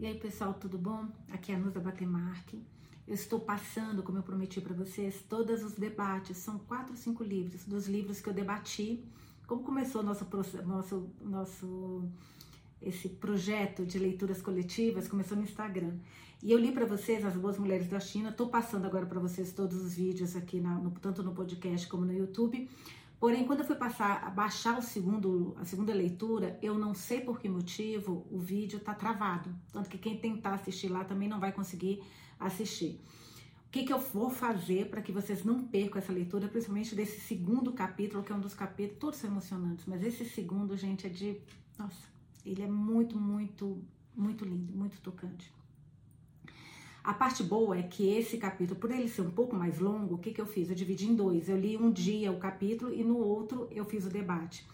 E aí, pessoal, tudo bom? Aqui é a Nusa Batemarque. Eu estou passando, como eu prometi para vocês, todos os debates. São quatro cinco livros, dos livros que eu debati. Como começou nosso nosso nosso esse projeto de leituras coletivas? Começou no Instagram. E eu li para vocês As Boas Mulheres da China. Estou passando agora para vocês todos os vídeos aqui, na, no, tanto no podcast como no YouTube. Porém, quando eu fui passar baixar o segundo, a segunda leitura, eu não sei por que motivo o vídeo está travado. Tanto que quem tentar assistir lá também não vai conseguir assistir. O que, que eu vou fazer para que vocês não percam essa leitura, principalmente desse segundo capítulo, que é um dos capítulos, todos são emocionantes, mas esse segundo, gente, é de. Nossa, ele é muito, muito, muito lindo, muito tocante. A parte boa é que esse capítulo, por ele ser um pouco mais longo, o que, que eu fiz? Eu dividi em dois. Eu li um dia o capítulo e no outro eu fiz o debate.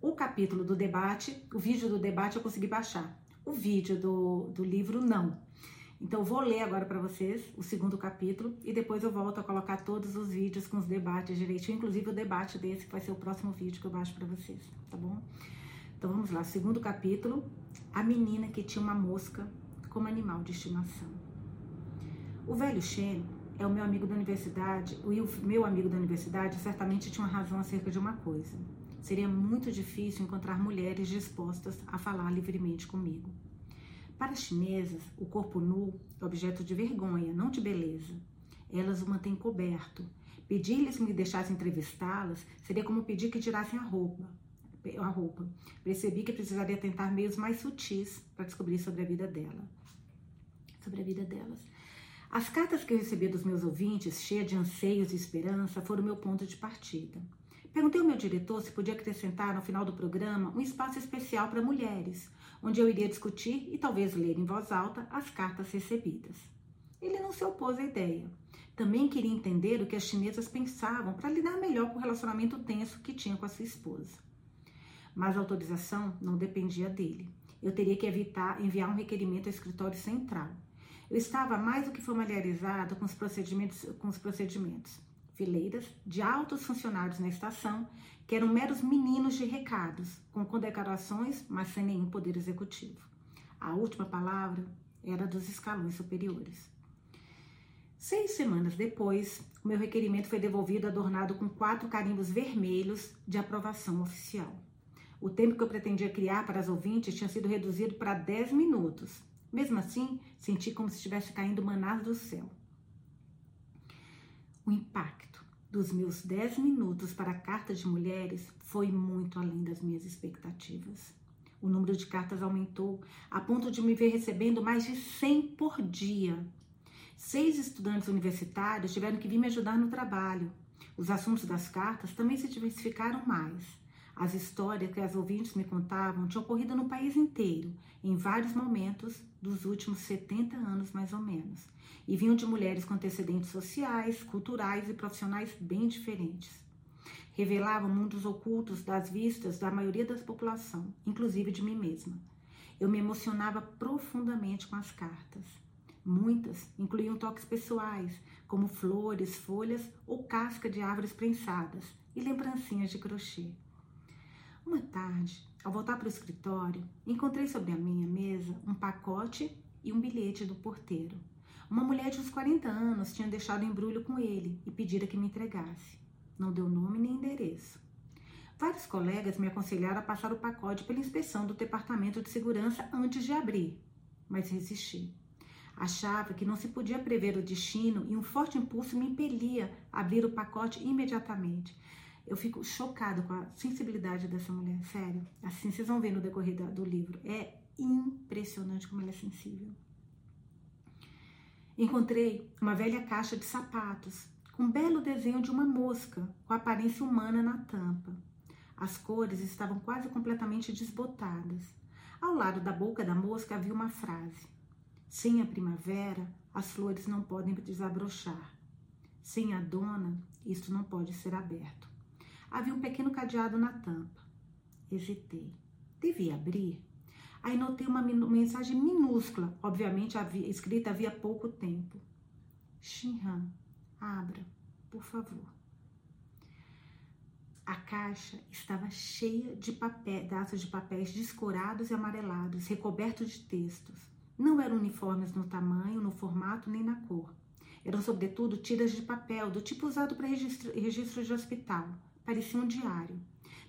O capítulo do debate, o vídeo do debate eu consegui baixar. O vídeo do, do livro, não. Então, vou ler agora para vocês o segundo capítulo e depois eu volto a colocar todos os vídeos com os debates direitinho, inclusive o debate desse que vai ser o próximo vídeo que eu baixo para vocês, tá bom? Então, vamos lá. Segundo capítulo: A menina que tinha uma mosca como animal de estimação. O velho Shen é o meu amigo da universidade, o meu amigo da universidade certamente tinha uma razão acerca de uma coisa. Seria muito difícil encontrar mulheres dispostas a falar livremente comigo. Para as chinesas, o corpo nu é objeto de vergonha, não de beleza. Elas o mantêm coberto. Pedir-lhes que me deixassem entrevistá-las seria como pedir que tirassem a roupa. A roupa. Percebi que precisaria tentar meios mais sutis para descobrir sobre a vida dela. Sobre a vida delas. As cartas que eu recebi dos meus ouvintes, cheias de anseios e esperança, foram meu ponto de partida. Perguntei ao meu diretor se podia acrescentar no final do programa um espaço especial para mulheres, onde eu iria discutir e talvez ler em voz alta as cartas recebidas. Ele não se opôs à ideia. Também queria entender o que as chinesas pensavam para lidar melhor com o relacionamento tenso que tinha com a sua esposa. Mas a autorização não dependia dele. Eu teria que evitar enviar um requerimento ao escritório central. Eu estava mais do que familiarizada com os procedimentos, com os procedimentos. Fileiras de altos funcionários na estação, que eram meros meninos de recados, com condecorações, mas sem nenhum poder executivo. A última palavra era dos escalões superiores. Seis semanas depois, o meu requerimento foi devolvido adornado com quatro carimbos vermelhos de aprovação oficial. O tempo que eu pretendia criar para as ouvintes tinha sido reduzido para dez minutos, mesmo assim, senti como se estivesse caindo manás do céu. O impacto dos meus 10 minutos para cartas de mulheres foi muito além das minhas expectativas. O número de cartas aumentou a ponto de me ver recebendo mais de 100 por dia. Seis estudantes universitários tiveram que vir me ajudar no trabalho. Os assuntos das cartas também se diversificaram mais. As histórias que as ouvintes me contavam tinham ocorrido no país inteiro, em vários momentos dos últimos 70 anos mais ou menos, e vinham de mulheres com antecedentes sociais, culturais e profissionais bem diferentes. Revelavam mundos ocultos das vistas da maioria da população, inclusive de mim mesma. Eu me emocionava profundamente com as cartas. Muitas incluíam toques pessoais, como flores, folhas ou casca de árvores prensadas e lembrancinhas de crochê. Uma tarde, ao voltar para o escritório, encontrei sobre a minha mesa um pacote e um bilhete do porteiro. Uma mulher de uns 40 anos tinha deixado embrulho com ele e pedira que me entregasse. Não deu nome nem endereço. Vários colegas me aconselharam a passar o pacote pela inspeção do Departamento de Segurança antes de abrir, mas resisti. Achava que não se podia prever o destino e um forte impulso me impelia a abrir o pacote imediatamente. Eu fico chocado com a sensibilidade dessa mulher, sério. Assim, vocês vão ver no decorrer do livro. É impressionante como ela é sensível. Encontrei uma velha caixa de sapatos com um belo desenho de uma mosca com aparência humana na tampa. As cores estavam quase completamente desbotadas. Ao lado da boca da mosca havia uma frase: Sem a primavera, as flores não podem desabrochar. Sem a dona, isto não pode ser aberto. Havia um pequeno cadeado na tampa. Hesitei. Devia abrir? Aí notei uma mensagem minúscula, obviamente havia, escrita havia pouco tempo. Shinhan, abra, por favor. A caixa estava cheia de pedaços de papéis descorados e amarelados, recobertos de textos. Não eram uniformes no tamanho, no formato nem na cor. Eram, sobretudo, tiras de papel, do tipo usado para registro, registro de hospital. Parecia um diário.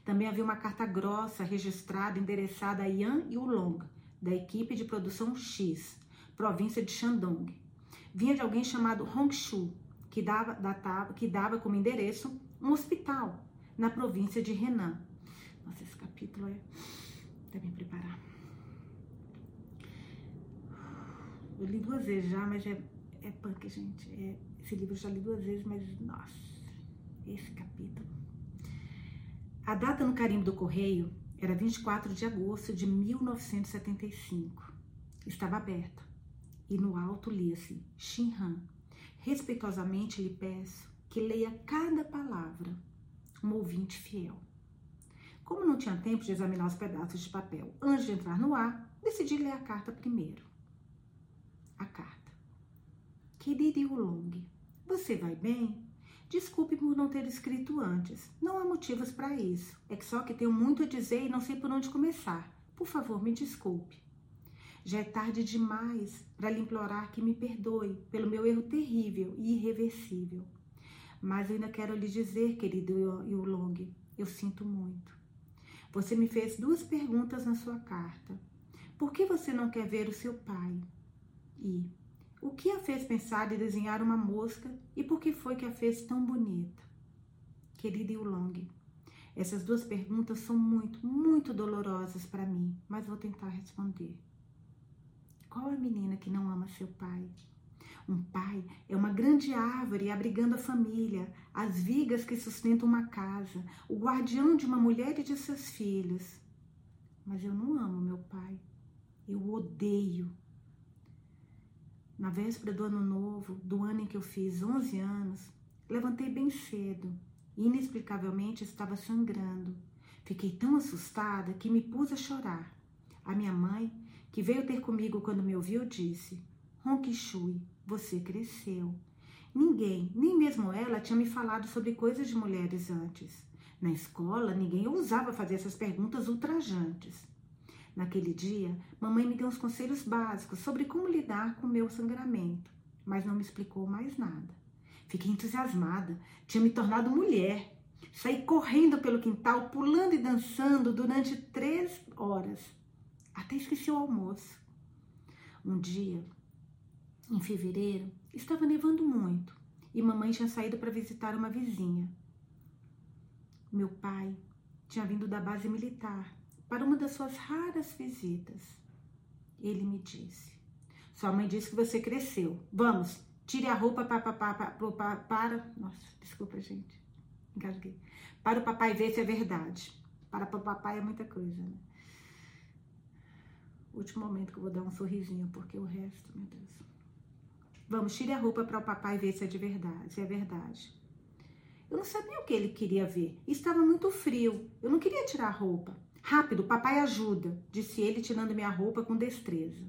Também havia uma carta grossa registrada, endereçada a Yan Yulong, da equipe de produção X, província de Shandong. Vinha de alguém chamado Hongshu, que dava, datava, que dava como endereço um hospital na província de Henan. Nossa, esse capítulo é. Deve me preparar. Eu li duas vezes já, mas é, é punk, gente. É, esse livro eu já li duas vezes, mas nossa, esse capítulo. A data no carimbo do correio era 24 de agosto de 1975. Estava aberta e no alto lia-se Shinhan. Respeitosamente lhe peço que leia cada palavra, um ouvinte fiel. Como não tinha tempo de examinar os pedaços de papel antes de entrar no ar, decidi ler a carta primeiro. A carta. Querido Yulong, você vai bem? Desculpe por não ter escrito antes. Não há motivos para isso. É que só que tenho muito a dizer e não sei por onde começar. Por favor, me desculpe. Já é tarde demais para lhe implorar que me perdoe pelo meu erro terrível e irreversível. Mas ainda quero lhe dizer, querido Yulong, eu sinto muito. Você me fez duas perguntas na sua carta. Por que você não quer ver o seu pai? E o que a fez pensar em desenhar uma mosca e por que foi que a fez tão bonita? Querida Yulong, essas duas perguntas são muito, muito dolorosas para mim, mas vou tentar responder. Qual a menina que não ama seu pai? Um pai é uma grande árvore abrigando a família, as vigas que sustentam uma casa, o guardião de uma mulher e de seus filhos. Mas eu não amo meu pai. Eu odeio. Na véspera do ano novo, do ano em que eu fiz 11 anos, levantei bem cedo e inexplicavelmente estava sangrando. Fiquei tão assustada que me pus a chorar. A minha mãe que veio ter comigo quando me ouviu, disse: Ronkishui, você cresceu. Ninguém, nem mesmo ela, tinha me falado sobre coisas de mulheres antes. Na escola, ninguém ousava fazer essas perguntas ultrajantes. Naquele dia, mamãe me deu uns conselhos básicos sobre como lidar com o meu sangramento, mas não me explicou mais nada. Fiquei entusiasmada, tinha me tornado mulher. Saí correndo pelo quintal, pulando e dançando durante três horas. Até esqueci o almoço. Um dia, em fevereiro, estava nevando muito e mamãe tinha saído para visitar uma vizinha. Meu pai tinha vindo da base militar para uma das suas raras visitas. Ele me disse: Sua mãe disse que você cresceu. Vamos, tire a roupa para, para, para, para. Nossa, desculpa, gente. Engasguei. Para o papai ver se é verdade. Para o papai é muita coisa, né? Último momento que eu vou dar um sorrisinho, porque o resto, meu Deus. Vamos, tire a roupa para o papai ver se é de verdade, se é verdade. Eu não sabia o que ele queria ver. Estava muito frio. Eu não queria tirar a roupa. Rápido, papai ajuda, disse ele, tirando minha roupa com destreza.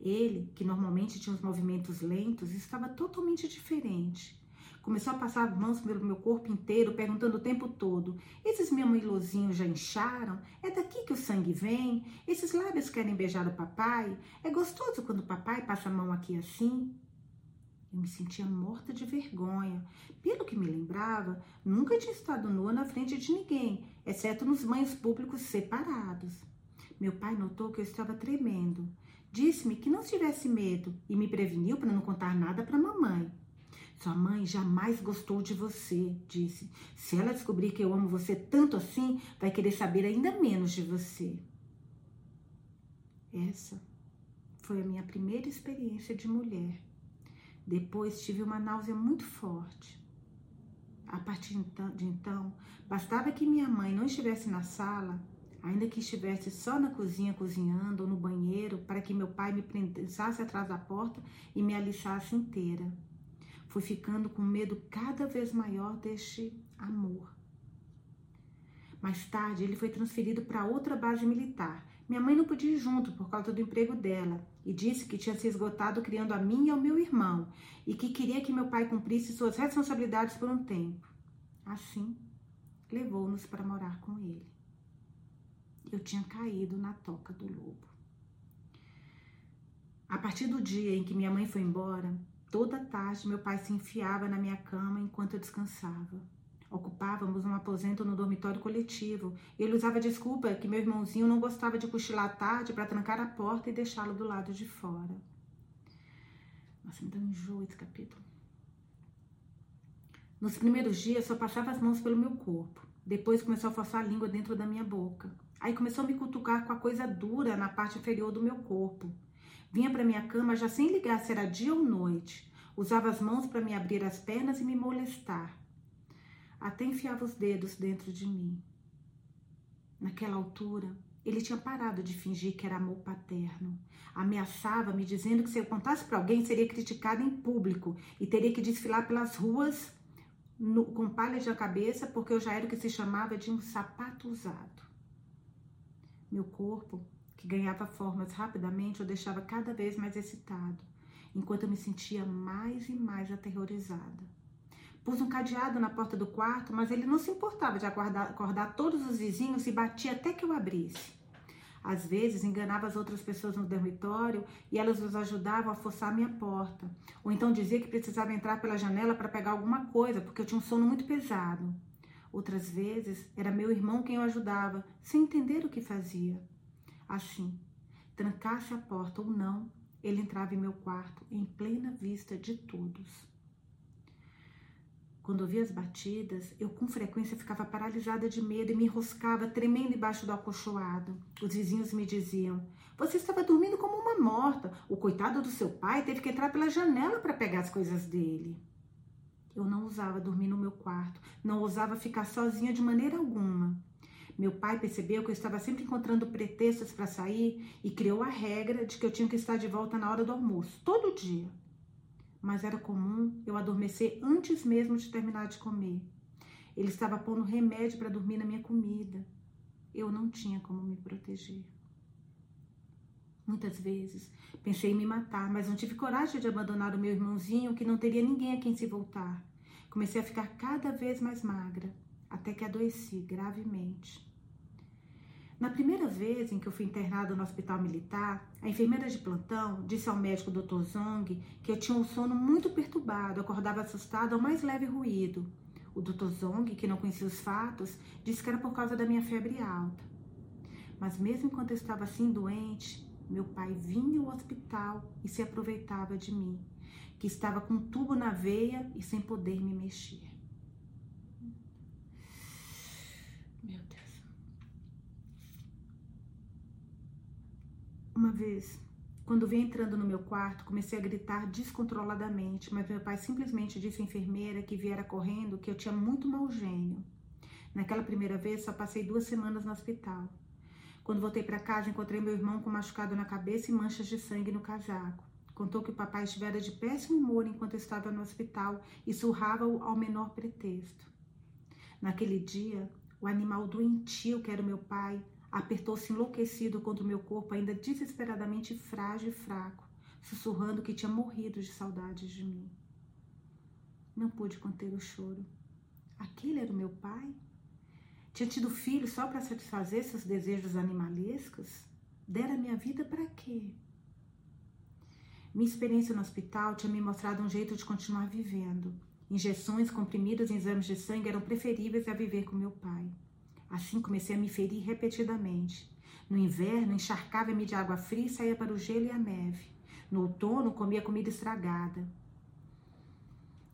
Ele, que normalmente tinha os movimentos lentos, estava totalmente diferente. Começou a passar mãos pelo meu corpo inteiro, perguntando o tempo todo: Esses mamilozinhos já incharam? É daqui que o sangue vem? Esses lábios querem beijar o papai? É gostoso quando o papai passa a mão aqui assim? Eu me sentia morta de vergonha. Pelo que me lembrava, nunca tinha estado nua na frente de ninguém, exceto nos banhos públicos separados. Meu pai notou que eu estava tremendo. Disse-me que não tivesse medo e me preveniu para não contar nada para mamãe. Sua mãe jamais gostou de você, disse. Se ela descobrir que eu amo você tanto assim, vai querer saber ainda menos de você. Essa foi a minha primeira experiência de mulher. Depois tive uma náusea muito forte. A partir de então, bastava que minha mãe não estivesse na sala, ainda que estivesse só na cozinha cozinhando ou no banheiro, para que meu pai me prensasse atrás da porta e me aliçasse inteira. Fui ficando com medo cada vez maior deste amor. Mais tarde, ele foi transferido para outra base militar. Minha mãe não podia ir junto por causa do emprego dela e disse que tinha se esgotado criando a mim e ao meu irmão e que queria que meu pai cumprisse suas responsabilidades por um tempo. Assim, levou-nos para morar com ele. Eu tinha caído na toca do lobo. partir do dia em que minha mãe foi embora, toda tarde meu pai se enfiava na minha cama enquanto eu descansava. Ocupávamos um aposento no dormitório coletivo. Ele usava desculpa que meu irmãozinho não gostava de cochilar à tarde para trancar a porta e deixá-lo do lado de fora. Nossa, me dá um enjoo esse capítulo. Nos primeiros dias, só passava as mãos pelo meu corpo. Depois começou a forçar a língua dentro da minha boca. Aí começou a me cutucar com a coisa dura na parte inferior do meu corpo. Vinha para minha cama já sem ligar se era dia ou noite. Usava as mãos para me abrir as pernas e me molestar até enfiava os dedos dentro de mim. Naquela altura, ele tinha parado de fingir que era amor paterno. Ameaçava me dizendo que se eu contasse para alguém seria criticada em público e teria que desfilar pelas ruas no, com palha na cabeça porque eu já era o que se chamava de um sapato usado. Meu corpo, que ganhava formas rapidamente, eu deixava cada vez mais excitado, enquanto eu me sentia mais e mais aterrorizada. Pus um cadeado na porta do quarto, mas ele não se importava de acordar, acordar todos os vizinhos e batia até que eu abrisse. Às vezes enganava as outras pessoas no dormitório e elas nos ajudavam a forçar a minha porta. Ou então dizia que precisava entrar pela janela para pegar alguma coisa, porque eu tinha um sono muito pesado. Outras vezes era meu irmão quem eu ajudava, sem entender o que fazia. Assim, trancasse a porta ou não, ele entrava em meu quarto em plena vista de todos. Quando ouvia as batidas, eu com frequência ficava paralisada de medo e me enroscava tremendo embaixo do acolchoado. Os vizinhos me diziam: Você estava dormindo como uma morta. O coitado do seu pai teve que entrar pela janela para pegar as coisas dele. Eu não ousava dormir no meu quarto, não ousava ficar sozinha de maneira alguma. Meu pai percebeu que eu estava sempre encontrando pretextos para sair e criou a regra de que eu tinha que estar de volta na hora do almoço, todo dia mas era comum eu adormecer antes mesmo de terminar de comer. Ele estava pondo remédio para dormir na minha comida. Eu não tinha como me proteger. Muitas vezes pensei em me matar, mas não tive coragem de abandonar o meu irmãozinho que não teria ninguém a quem se voltar. Comecei a ficar cada vez mais magra, até que adoeci gravemente. Na primeira vez em que eu fui internado no hospital militar, a enfermeira de plantão disse ao médico Dr. Zong que eu tinha um sono muito perturbado, acordava assustado ao mais leve ruído. O Dr. Zong, que não conhecia os fatos, disse que era por causa da minha febre alta. Mas mesmo enquanto eu estava assim doente, meu pai vinha ao hospital e se aproveitava de mim, que estava com um tubo na veia e sem poder me mexer. Uma vez, quando vi entrando no meu quarto, comecei a gritar descontroladamente, mas meu pai simplesmente disse à enfermeira que viera correndo que eu tinha muito mau gênio. Naquela primeira vez, só passei duas semanas no hospital. Quando voltei para casa, encontrei meu irmão com machucado na cabeça e manchas de sangue no casaco. Contou que o papai estivera de péssimo humor enquanto estava no hospital e surrava-o ao menor pretexto. Naquele dia, o animal doentio que era o meu pai Apertou-se enlouquecido contra o meu corpo, ainda desesperadamente frágil e fraco, sussurrando que tinha morrido de saudades de mim. Não pude conter o choro. Aquele era o meu pai? Tinha tido filho só para satisfazer seus desejos animalescos? Dera minha vida para quê? Minha experiência no hospital tinha me mostrado um jeito de continuar vivendo. Injeções, comprimidos e exames de sangue eram preferíveis a viver com meu pai. Assim comecei a me ferir repetidamente. No inverno, encharcava-me de água fria e saía para o gelo e a neve. No outono, comia comida estragada.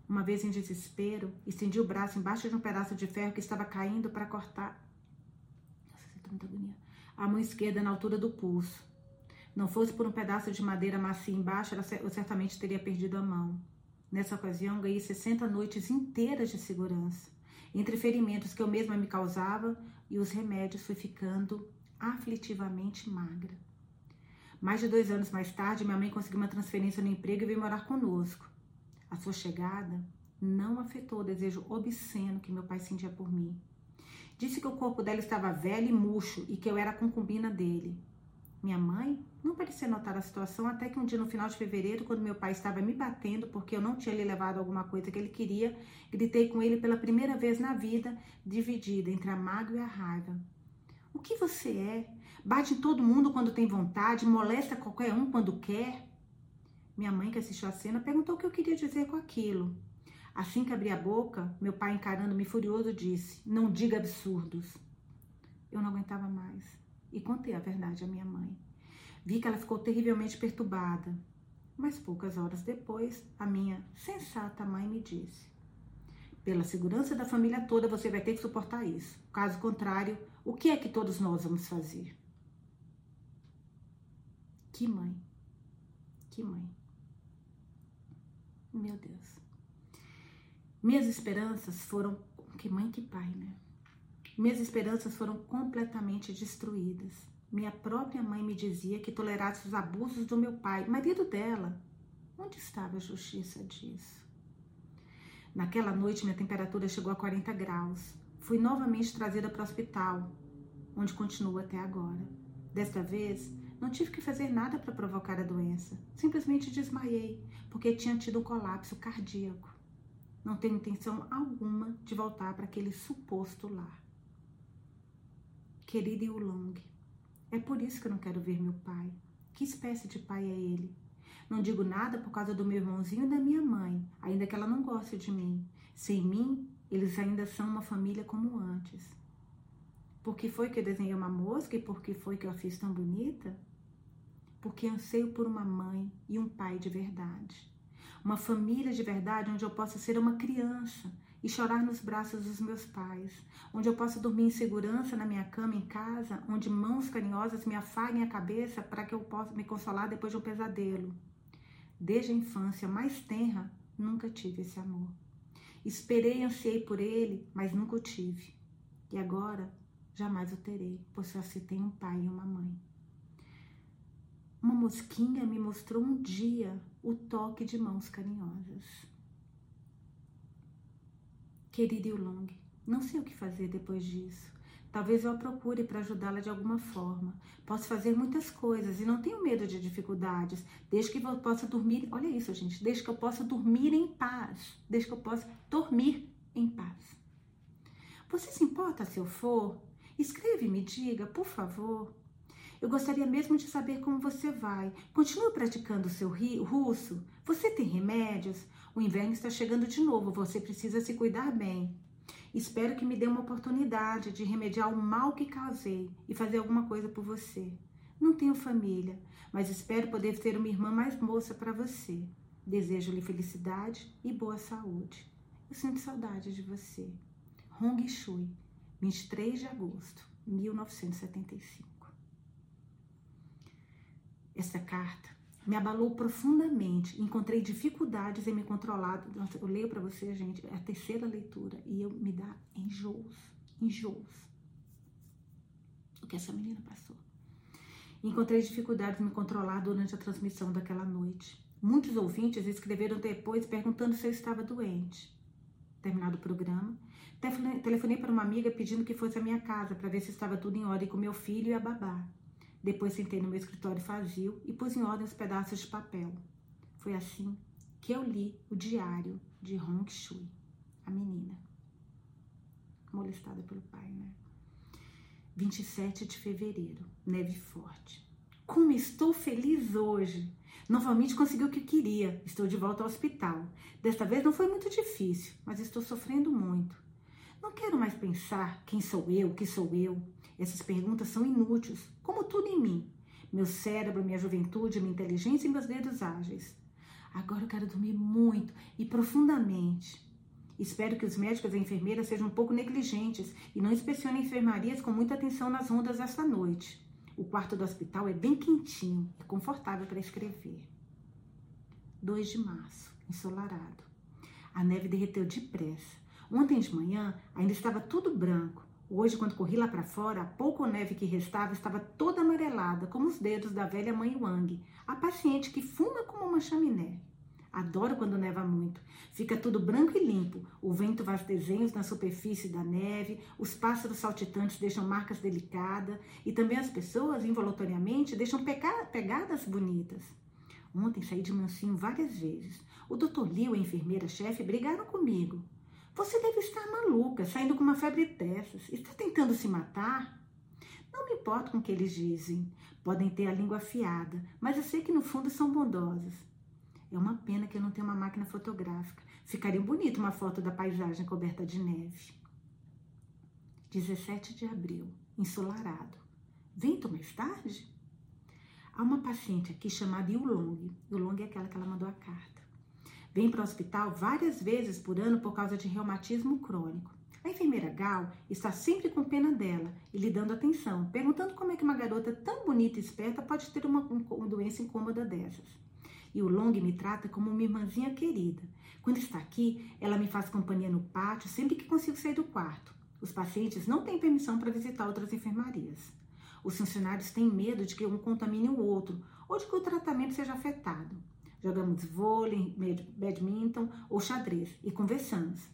Uma vez em desespero, estendi o braço embaixo de um pedaço de ferro que estava caindo para cortar. Nossa, muita agonia. A mão esquerda na altura do pulso. Não fosse por um pedaço de madeira macia embaixo, eu certamente teria perdido a mão. Nessa ocasião, ganhei 60 noites inteiras de segurança. Entre ferimentos que eu mesma me causava e os remédios, fui ficando aflitivamente magra. Mais de dois anos mais tarde, minha mãe conseguiu uma transferência no emprego e veio morar conosco. A sua chegada não afetou o desejo obsceno que meu pai sentia por mim. Disse que o corpo dela estava velho e murcho e que eu era concubina dele. Minha mãe não parecia notar a situação até que um dia no final de fevereiro, quando meu pai estava me batendo porque eu não tinha lhe levado alguma coisa que ele queria, gritei com ele pela primeira vez na vida, dividida entre a mágoa e a raiva. O que você é? Bate em todo mundo quando tem vontade, molesta qualquer um quando quer? Minha mãe, que assistiu a cena, perguntou o que eu queria dizer com aquilo. Assim que abri a boca, meu pai, encarando-me furioso, disse: Não diga absurdos. Eu não aguentava mais e contei a verdade à minha mãe. Vi que ela ficou terrivelmente perturbada, mas poucas horas depois, a minha sensata mãe me disse: Pela segurança da família toda, você vai ter que suportar isso. Caso contrário, o que é que todos nós vamos fazer? Que mãe. Que mãe. Meu Deus. Minhas esperanças foram. Que mãe, que pai, né? Minhas esperanças foram completamente destruídas. Minha própria mãe me dizia que tolerasse os abusos do meu pai, marido dela. Onde estava a justiça disso? Naquela noite, minha temperatura chegou a 40 graus. Fui novamente trazida para o hospital, onde continuo até agora. Desta vez, não tive que fazer nada para provocar a doença. Simplesmente desmaiei, porque tinha tido um colapso cardíaco. Não tenho intenção alguma de voltar para aquele suposto lar. Querido Yulong, é por isso que eu não quero ver meu pai. Que espécie de pai é ele? Não digo nada por causa do meu irmãozinho e da minha mãe, ainda que ela não goste de mim. Sem mim, eles ainda são uma família como antes. Por que foi que eu desenhei uma mosca e por que foi que eu a fiz tão bonita? Porque anseio por uma mãe e um pai de verdade. Uma família de verdade onde eu possa ser uma criança e chorar nos braços dos meus pais, onde eu possa dormir em segurança na minha cama em casa, onde mãos carinhosas me afaguem a cabeça para que eu possa me consolar depois de um pesadelo. Desde a infância mais tenra, nunca tive esse amor. Esperei e ansiei por ele, mas nunca o tive. E agora jamais o terei, pois só se tem um pai e uma mãe. Uma mosquinha me mostrou um dia o toque de mãos carinhosas. Querida Yulong, não sei o que fazer depois disso. Talvez eu a procure para ajudá-la de alguma forma. Posso fazer muitas coisas e não tenho medo de dificuldades, desde que eu possa dormir. Olha isso, gente. Desde que eu possa dormir em paz. Desde que eu possa dormir em paz. Você se importa se eu for? Escreve e me diga, por favor. Eu gostaria mesmo de saber como você vai. Continua praticando o seu russo? Você tem remédios? O inverno está chegando de novo, você precisa se cuidar bem. Espero que me dê uma oportunidade de remediar o mal que causei e fazer alguma coisa por você. Não tenho família, mas espero poder ter uma irmã mais moça para você. Desejo-lhe felicidade e boa saúde. Eu sinto saudade de você. Hong Shui, 23 de agosto, 1975. Essa carta me abalou profundamente. Encontrei dificuldades em me controlar. Eu leio para você, gente, é a terceira leitura e eu me dá enjoos, enjoos. O que essa menina passou. Encontrei dificuldades em me controlar durante a transmissão daquela noite. Muitos ouvintes escreveram depois perguntando se eu estava doente. Terminado o programa, telefonei para uma amiga pedindo que fosse à minha casa para ver se estava tudo em ordem com meu filho e a babá. Depois sentei no meu escritório vazio e pus em ordem os pedaços de papel. Foi assim que eu li o diário de Hong Shui, a menina. Molestada pelo pai, né? 27 de fevereiro, neve forte. Como estou feliz hoje! Novamente consegui o que queria. Estou de volta ao hospital. Desta vez não foi muito difícil, mas estou sofrendo muito. Não quero mais pensar quem sou eu, que sou eu. Essas perguntas são inúteis, como tudo em mim. Meu cérebro, minha juventude, minha inteligência e meus dedos ágeis. Agora eu quero dormir muito e profundamente. Espero que os médicos e enfermeiras sejam um pouco negligentes e não inspecionem enfermarias com muita atenção nas ondas esta noite. O quarto do hospital é bem quentinho e confortável para escrever. 2 de março, ensolarado. A neve derreteu depressa. Ontem de manhã ainda estava tudo branco. Hoje, quando corri lá para fora, a pouco neve que restava estava toda amarelada, como os dedos da velha mãe Wang, a paciente que fuma como uma chaminé. Adoro quando neva muito. Fica tudo branco e limpo. O vento faz desenhos na superfície da neve, os pássaros saltitantes deixam marcas delicadas e também as pessoas, involuntariamente, deixam pegadas bonitas. Ontem saí de mansinho várias vezes. O Dr. Liu e a enfermeira-chefe brigaram comigo. Você deve estar maluca, saindo com uma febre dessas. Está tentando se matar? Não me importo com o que eles dizem. Podem ter a língua afiada, mas eu sei que no fundo são bondosos. É uma pena que eu não tenho uma máquina fotográfica. Ficaria bonito uma foto da paisagem coberta de neve. 17 de abril, ensolarado. Vento mais tarde? Há uma paciente aqui chamada Yulong. Yulong é aquela que ela mandou a carta. Vem para o hospital várias vezes por ano por causa de reumatismo crônico. A enfermeira Gal está sempre com pena dela e lhe dando atenção, perguntando como é que uma garota tão bonita e esperta pode ter uma, uma doença incômoda dessas. E o Long me trata como uma irmãzinha querida. Quando está aqui, ela me faz companhia no pátio sempre que consigo sair do quarto. Os pacientes não têm permissão para visitar outras enfermarias. Os funcionários têm medo de que um contamine o outro ou de que o tratamento seja afetado. Jogamos vôlei, badminton ou xadrez e conversamos.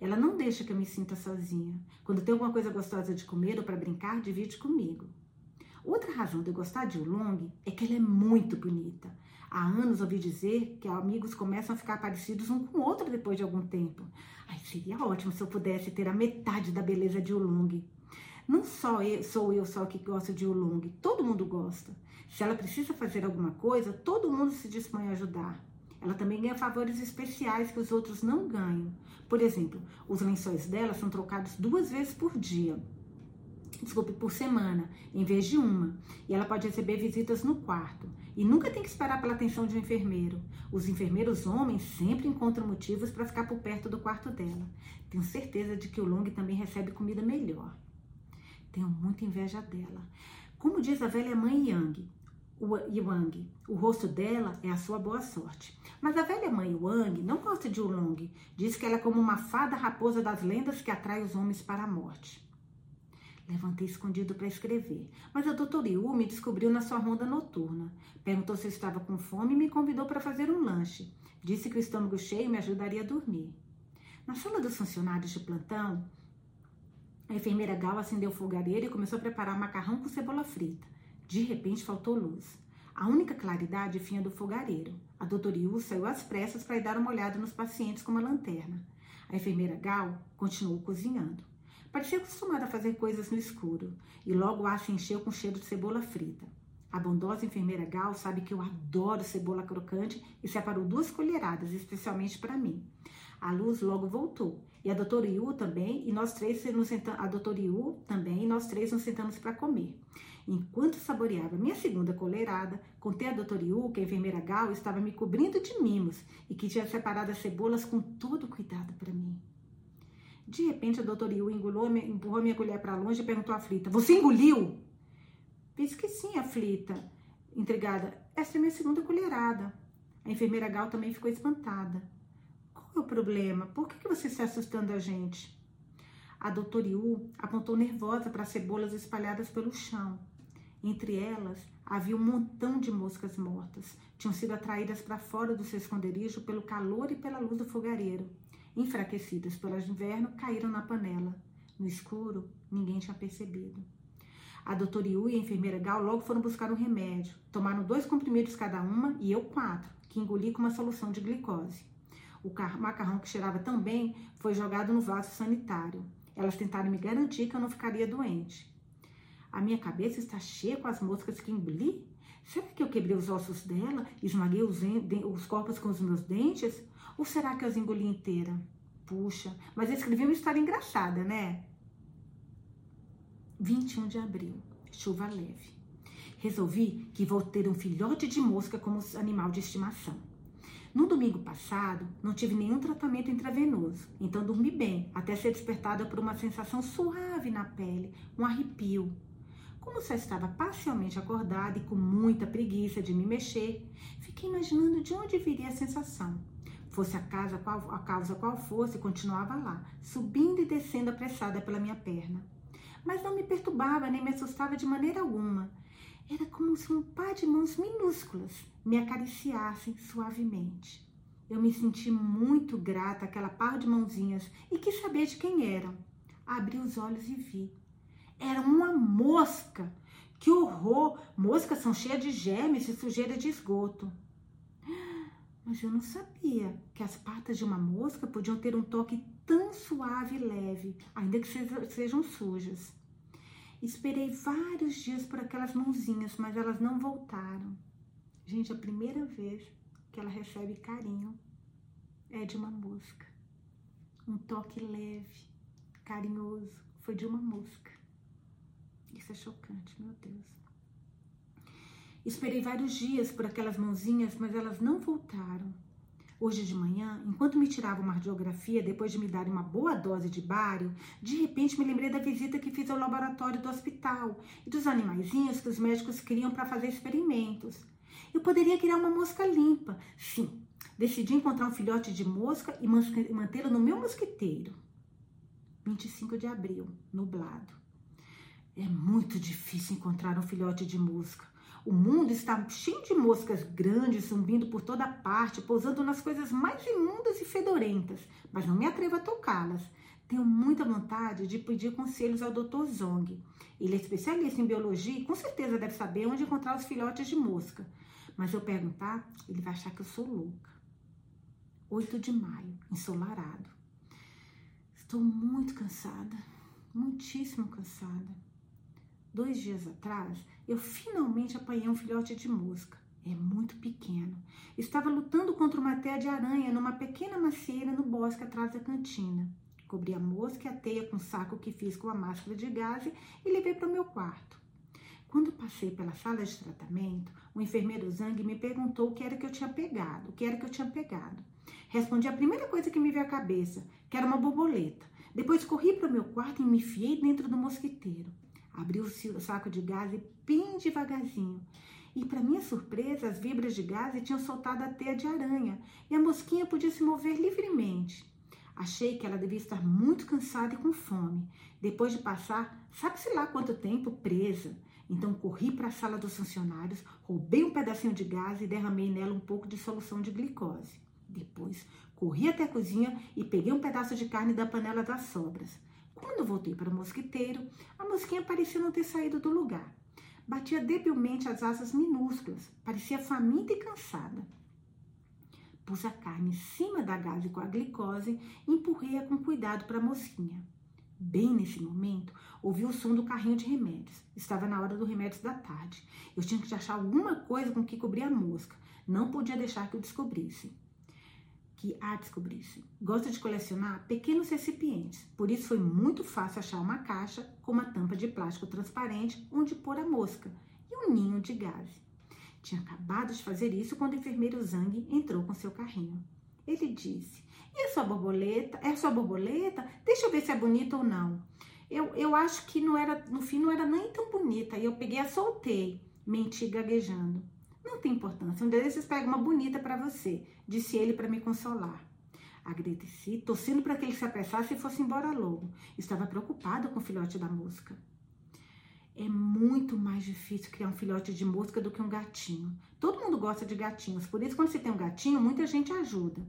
Ela não deixa que eu me sinta sozinha. Quando tem alguma coisa gostosa de comer ou para brincar, divide comigo. Outra razão de eu gostar de Oolong é que ela é muito bonita. Há anos ouvi dizer que amigos começam a ficar parecidos um com o outro depois de algum tempo. Ai, seria ótimo se eu pudesse ter a metade da beleza de Oolong. Não só eu, sou eu só que gosto de Oolong, todo mundo gosta. Se ela precisa fazer alguma coisa, todo mundo se dispõe a ajudar. Ela também ganha favores especiais que os outros não ganham. Por exemplo, os lençóis dela são trocados duas vezes por dia. Desculpe, por semana, em vez de uma. E ela pode receber visitas no quarto. E nunca tem que esperar pela atenção de um enfermeiro. Os enfermeiros homens sempre encontram motivos para ficar por perto do quarto dela. Tenho certeza de que o Long também recebe comida melhor. Tenho muita inveja dela. Como diz a velha mãe Yang, Wang. O rosto dela é a sua boa sorte. Mas a velha mãe Wang não gosta de Oolong. Diz que ela é como uma fada raposa das lendas que atrai os homens para a morte. Levantei escondido para escrever, mas a doutora Yu me descobriu na sua ronda noturna. Perguntou se eu estava com fome e me convidou para fazer um lanche. Disse que o estômago cheio me ajudaria a dormir. Na sala dos funcionários de plantão, a enfermeira Gal acendeu o fogareiro e começou a preparar macarrão com cebola frita. De repente faltou luz. A única claridade vinha do fogareiro. A doutora Yu saiu às pressas para ir dar uma olhada nos pacientes com uma lanterna. A enfermeira Gal continuou cozinhando. Parecia acostumada a fazer coisas no escuro, e logo o ar se encheu com cheiro de cebola frita. A bondosa enfermeira Gal sabe que eu adoro cebola crocante e separou duas colheradas, especialmente para mim. A luz logo voltou, e a doutora Yu também, e nós três nos sentamos, a doutora Yu também, e nós três nos sentamos para comer. Enquanto saboreava minha segunda colherada, contei a doutora Yu que a enfermeira Gal estava me cobrindo de mimos e que tinha separado as cebolas com todo cuidado para mim. De repente, a doutora Yu engolou, empurrou minha colher para longe e perguntou aflita: Você engoliu? Disse que sim, aflita. Intrigada, essa é minha segunda colherada. A enfermeira Gal também ficou espantada. É o problema? Por que, que você está assustando a gente? A doutora Yu apontou nervosa para as cebolas espalhadas pelo chão. Entre elas havia um montão de moscas mortas. Tinham sido atraídas para fora do seu esconderijo pelo calor e pela luz do fogareiro. Enfraquecidas pelo inverno, caíram na panela. No escuro, ninguém tinha percebido. A doutora Yu e a enfermeira Gal logo foram buscar um remédio. Tomaram dois comprimidos cada uma e eu quatro, que engoli com uma solução de glicose. O macarrão que cheirava tão bem foi jogado no vaso sanitário. Elas tentaram me garantir que eu não ficaria doente. A minha cabeça está cheia com as moscas que engoli? Será que eu quebrei os ossos dela e esmaguei os, os corpos com os meus dentes? Ou será que eu as engoli inteira? Puxa, mas eu escrevi uma história engraçada, né? 21 de abril, chuva leve. Resolvi que vou ter um filhote de mosca como animal de estimação. No domingo passado, não tive nenhum tratamento intravenoso, então dormi bem, até ser despertada por uma sensação suave na pele, um arrepio. Como só estava parcialmente acordada e com muita preguiça de me mexer, fiquei imaginando de onde viria a sensação. Fosse a, casa, qual, a causa qual fosse, continuava lá, subindo e descendo apressada pela minha perna. Mas não me perturbava nem me assustava de maneira alguma. Era como se um par de mãos minúsculas me acariciassem suavemente. Eu me senti muito grata àquela par de mãozinhas e quis saber de quem eram. Abri os olhos e vi. Era uma mosca. Que horror! Moscas são cheias de germes e sujeira de esgoto. Mas eu não sabia que as patas de uma mosca podiam ter um toque tão suave e leve, ainda que sejam sujas. Esperei vários dias por aquelas mãozinhas, mas elas não voltaram. Gente, a primeira vez que ela recebe carinho é de uma mosca. Um toque leve, carinhoso, foi de uma mosca. Isso é chocante, meu Deus. Esperei vários dias por aquelas mãozinhas, mas elas não voltaram. Hoje de manhã, enquanto me tirava uma radiografia, depois de me dar uma boa dose de bário, de repente me lembrei da visita que fiz ao laboratório do hospital e dos animaizinhos que os médicos criam para fazer experimentos. Eu poderia criar uma mosca limpa. Sim, decidi encontrar um filhote de mosca e mantê-lo no meu mosquiteiro. 25 de abril, nublado. É muito difícil encontrar um filhote de mosca. O mundo está cheio de moscas grandes zumbindo por toda parte, pousando nas coisas mais imundas e fedorentas, mas não me atrevo a tocá-las. Tenho muita vontade de pedir conselhos ao Dr. Zong. Ele é especialista em biologia e com certeza deve saber onde encontrar os filhotes de mosca. Mas eu perguntar, ele vai achar que eu sou louca. 8 de maio, ensolarado. Estou muito cansada, muitíssimo cansada. Dois dias atrás, eu finalmente apanhei um filhote de mosca. É muito pequeno. Estava lutando contra uma teia de aranha numa pequena macieira no bosque atrás da cantina. Cobri a mosca e a teia com o saco que fiz com a máscara de gás e levei para o meu quarto. Quando passei pela sala de tratamento, o enfermeiro Zang me perguntou o que era que eu tinha pegado, o que era que eu tinha pegado. Respondi a primeira coisa que me veio à cabeça, que era uma borboleta. Depois corri para o meu quarto e me enfiei dentro do mosquiteiro. Abri o saco de gás bem devagarzinho. E, para minha surpresa, as vibras de gás tinham soltado a teia de aranha e a mosquinha podia se mover livremente. Achei que ela devia estar muito cansada e com fome, depois de passar sabe-se lá quanto tempo presa. Então corri para a sala dos funcionários, roubei um pedacinho de gás e derramei nela um pouco de solução de glicose. Depois corri até a cozinha e peguei um pedaço de carne da panela das sobras. Quando voltei para o mosquiteiro, a mosquinha parecia não ter saído do lugar. Batia debilmente as asas minúsculas, parecia faminta e cansada. Pus a carne em cima da gase com a glicose e empurrei-a com cuidado para a mosquinha. Bem nesse momento, ouvi o som do carrinho de remédios. Estava na hora do remédio da tarde. Eu tinha que achar alguma coisa com que cobrir a mosca. Não podia deixar que eu descobrisse que a descobrisse. Gosto de colecionar pequenos recipientes, por isso foi muito fácil achar uma caixa com uma tampa de plástico transparente onde pôr a mosca e um ninho de gás. Tinha acabado de fazer isso quando o enfermeiro Zang entrou com seu carrinho. Ele disse: E a sua borboleta? É a sua borboleta? Deixa eu ver se é bonita ou não. Eu, eu acho que não era, no fim não era nem tão bonita. E eu peguei e soltei, menti gaguejando. Não tem importância. Um dia desses pega uma bonita para você, disse ele para me consolar. Agradeci, torcendo para que ele se apressasse e fosse embora logo. Estava preocupado com o filhote da mosca. É muito mais difícil criar um filhote de mosca do que um gatinho. Todo mundo gosta de gatinhos, por isso, quando você tem um gatinho, muita gente ajuda.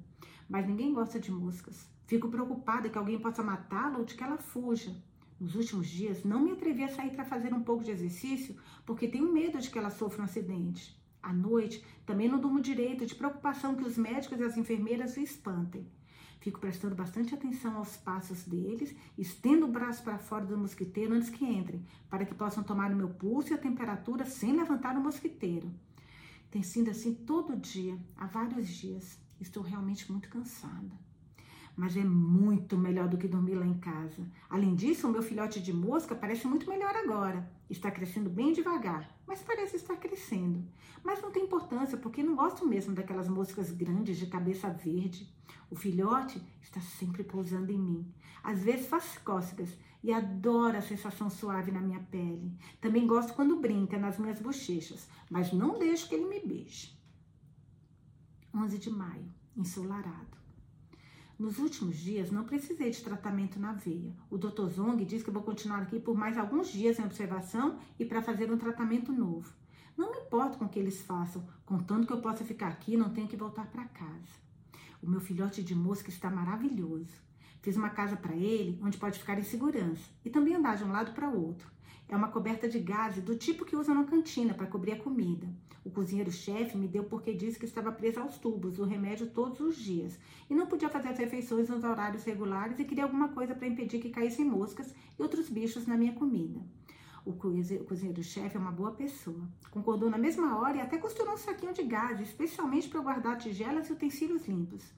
Mas ninguém gosta de moscas. Fico preocupada que alguém possa matá-la ou de que ela fuja. Nos últimos dias, não me atrevi a sair para fazer um pouco de exercício porque tenho medo de que ela sofra um acidente. À noite, também não durmo direito, de preocupação que os médicos e as enfermeiras o espantem. Fico prestando bastante atenção aos passos deles, estendo o braço para fora do mosquiteiro antes que entrem, para que possam tomar o meu pulso e a temperatura sem levantar o mosquiteiro. Tem sido assim todo dia, há vários dias. Estou realmente muito cansada mas é muito melhor do que dormir lá em casa. Além disso, o meu filhote de mosca parece muito melhor agora. Está crescendo bem devagar, mas parece estar crescendo. Mas não tem importância, porque não gosto mesmo daquelas moscas grandes de cabeça verde. O filhote está sempre pousando em mim. Às vezes faz cócegas e adora a sensação suave na minha pele. Também gosto quando brinca nas minhas bochechas, mas não deixo que ele me beije. 11 de maio, ensolarado. Nos últimos dias, não precisei de tratamento na veia. O Dr. Zong diz que vou continuar aqui por mais alguns dias em observação e para fazer um tratamento novo. Não me importo com o que eles façam, contando que eu possa ficar aqui e não tenho que voltar para casa. O meu filhote de mosca está maravilhoso. Fiz uma casa para ele onde pode ficar em segurança e também andar de um lado para o outro. É uma coberta de gaze do tipo que usam na cantina para cobrir a comida. O cozinheiro-chefe me deu porque disse que estava presa aos tubos, o remédio todos os dias, e não podia fazer as refeições nos horários regulares e queria alguma coisa para impedir que caíssem moscas e outros bichos na minha comida. O cozinheiro-chefe é uma boa pessoa. Concordou na mesma hora e até costurou um saquinho de gás, especialmente para guardar tigelas e utensílios limpos.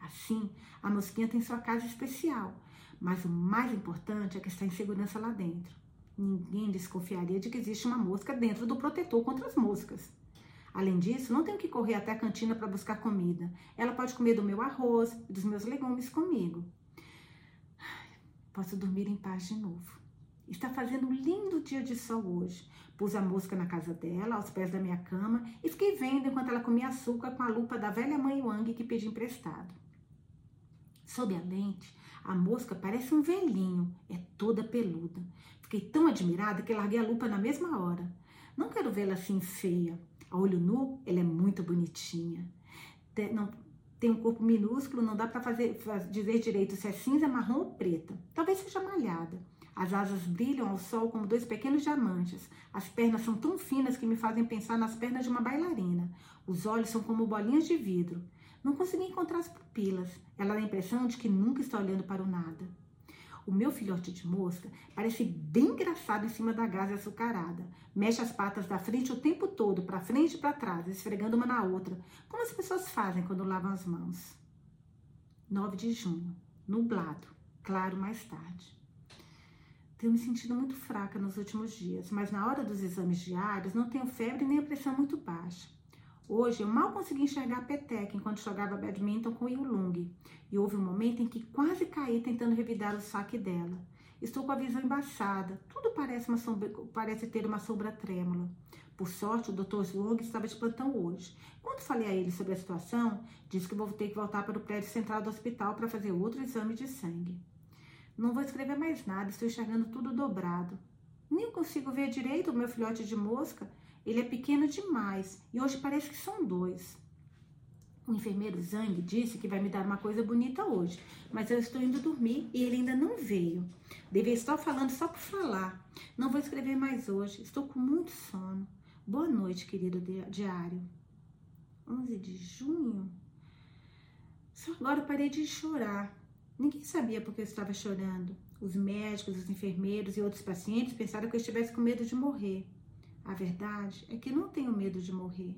Assim, a mosquinha tem sua casa especial, mas o mais importante é que está em segurança lá dentro. Ninguém desconfiaria de que existe uma mosca dentro do protetor contra as moscas. Além disso, não tenho que correr até a cantina para buscar comida. Ela pode comer do meu arroz e dos meus legumes comigo. Posso dormir em paz de novo. Está fazendo um lindo dia de sol hoje. Pus a mosca na casa dela, aos pés da minha cama, e fiquei vendo enquanto ela comia açúcar com a lupa da velha mãe Wang que pedi emprestado. Sob a lente, a mosca parece um velhinho, é toda peluda. Fiquei tão admirada que larguei a lupa na mesma hora. Não quero vê-la assim feia. A olho nu, ela é muito bonitinha. Tem, não, tem um corpo minúsculo, não dá para fazer dizer direito se é cinza, marrom ou preta. Talvez seja malhada. As asas brilham ao sol como dois pequenos diamantes. As pernas são tão finas que me fazem pensar nas pernas de uma bailarina. Os olhos são como bolinhas de vidro. Não consegui encontrar as pupilas. Ela dá a impressão de que nunca está olhando para o nada. O meu filhote de mosca parece bem engraçado em cima da gás açucarada. Mexe as patas da frente o tempo todo, para frente e para trás, esfregando uma na outra, como as pessoas fazem quando lavam as mãos. 9 de junho, nublado, claro mais tarde. Tenho me sentido muito fraca nos últimos dias, mas na hora dos exames diários não tenho febre nem a pressão muito baixa. Hoje eu mal consegui enxergar a peteca enquanto jogava badminton com Yulung. E houve um momento em que quase caí tentando revidar o saque dela. Estou com a visão embaçada. Tudo parece, uma sombra, parece ter uma sombra trêmula. Por sorte, o Dr. Long estava de plantão hoje. Quando falei a ele sobre a situação, disse que vou ter que voltar para o prédio central do hospital para fazer outro exame de sangue. Não vou escrever mais nada, estou enxergando tudo dobrado. Nem consigo ver direito o meu filhote de mosca ele é pequeno demais e hoje parece que são dois. O enfermeiro Zang disse que vai me dar uma coisa bonita hoje, mas eu estou indo dormir e ele ainda não veio. Devia estar falando só por falar. Não vou escrever mais hoje, estou com muito sono. Boa noite, querido diário. 11 de junho? Só agora parei de chorar. Ninguém sabia porque eu estava chorando. Os médicos, os enfermeiros e outros pacientes pensaram que eu estivesse com medo de morrer. A verdade é que não tenho medo de morrer.